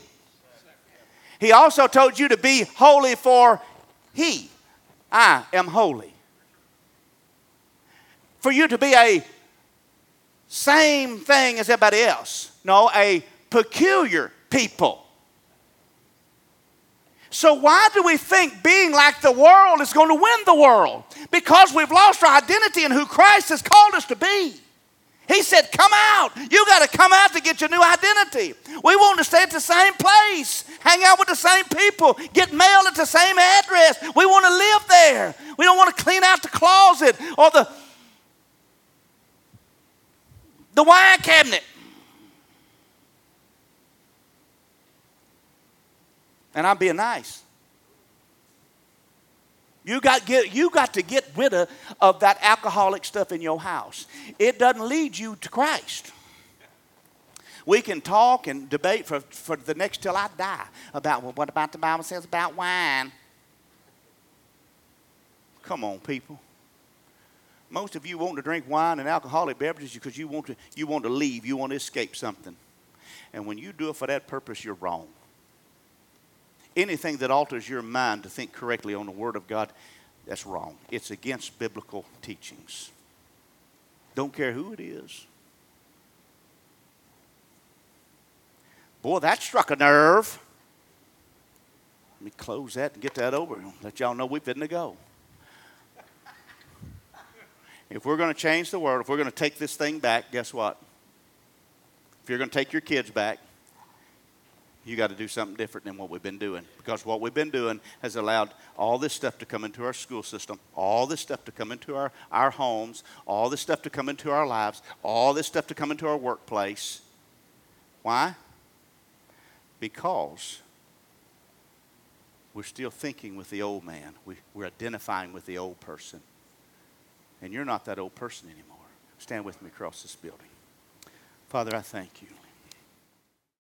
he also told you to be holy for He. I am holy. For you to be a same thing as everybody else. No, a peculiar people. So, why do we think being like the world is going to win the world? Because we've lost our identity in who Christ has called us to be. He said, Come out. You got to come out to get your new identity. We want to stay at the same place, hang out with the same people, get mail at the same address. We want to live there. We don't want to clean out the closet or the, the wine cabinet. And I'm being nice. You got, get, you got to get rid of, that alcoholic stuff in your house. It doesn't lead you to Christ. We can talk and debate for, for the next till I die about, well, what about the Bible says about wine? Come on, people. Most of you want to drink wine and alcoholic beverages because you want to, you want to leave, you want to escape something. And when you do it for that purpose, you're wrong anything that alters your mind to think correctly on the Word of God, that's wrong. It's against biblical teachings. Don't care who it is. Boy, that struck a nerve. Let me close that and get that over. Let y'all know we've been to go. If we're going to change the world, if we're going to take this thing back, guess what? If you're going to take your kids back, you got to do something different than what we've been doing. Because what we've been doing has allowed all this stuff to come into our school system, all this stuff to come into our, our homes, all this stuff to come into our lives, all this stuff to come into our workplace. Why? Because we're still thinking with the old man, we, we're identifying with the old person. And you're not that old person anymore. Stand with me across this building. Father, I thank you.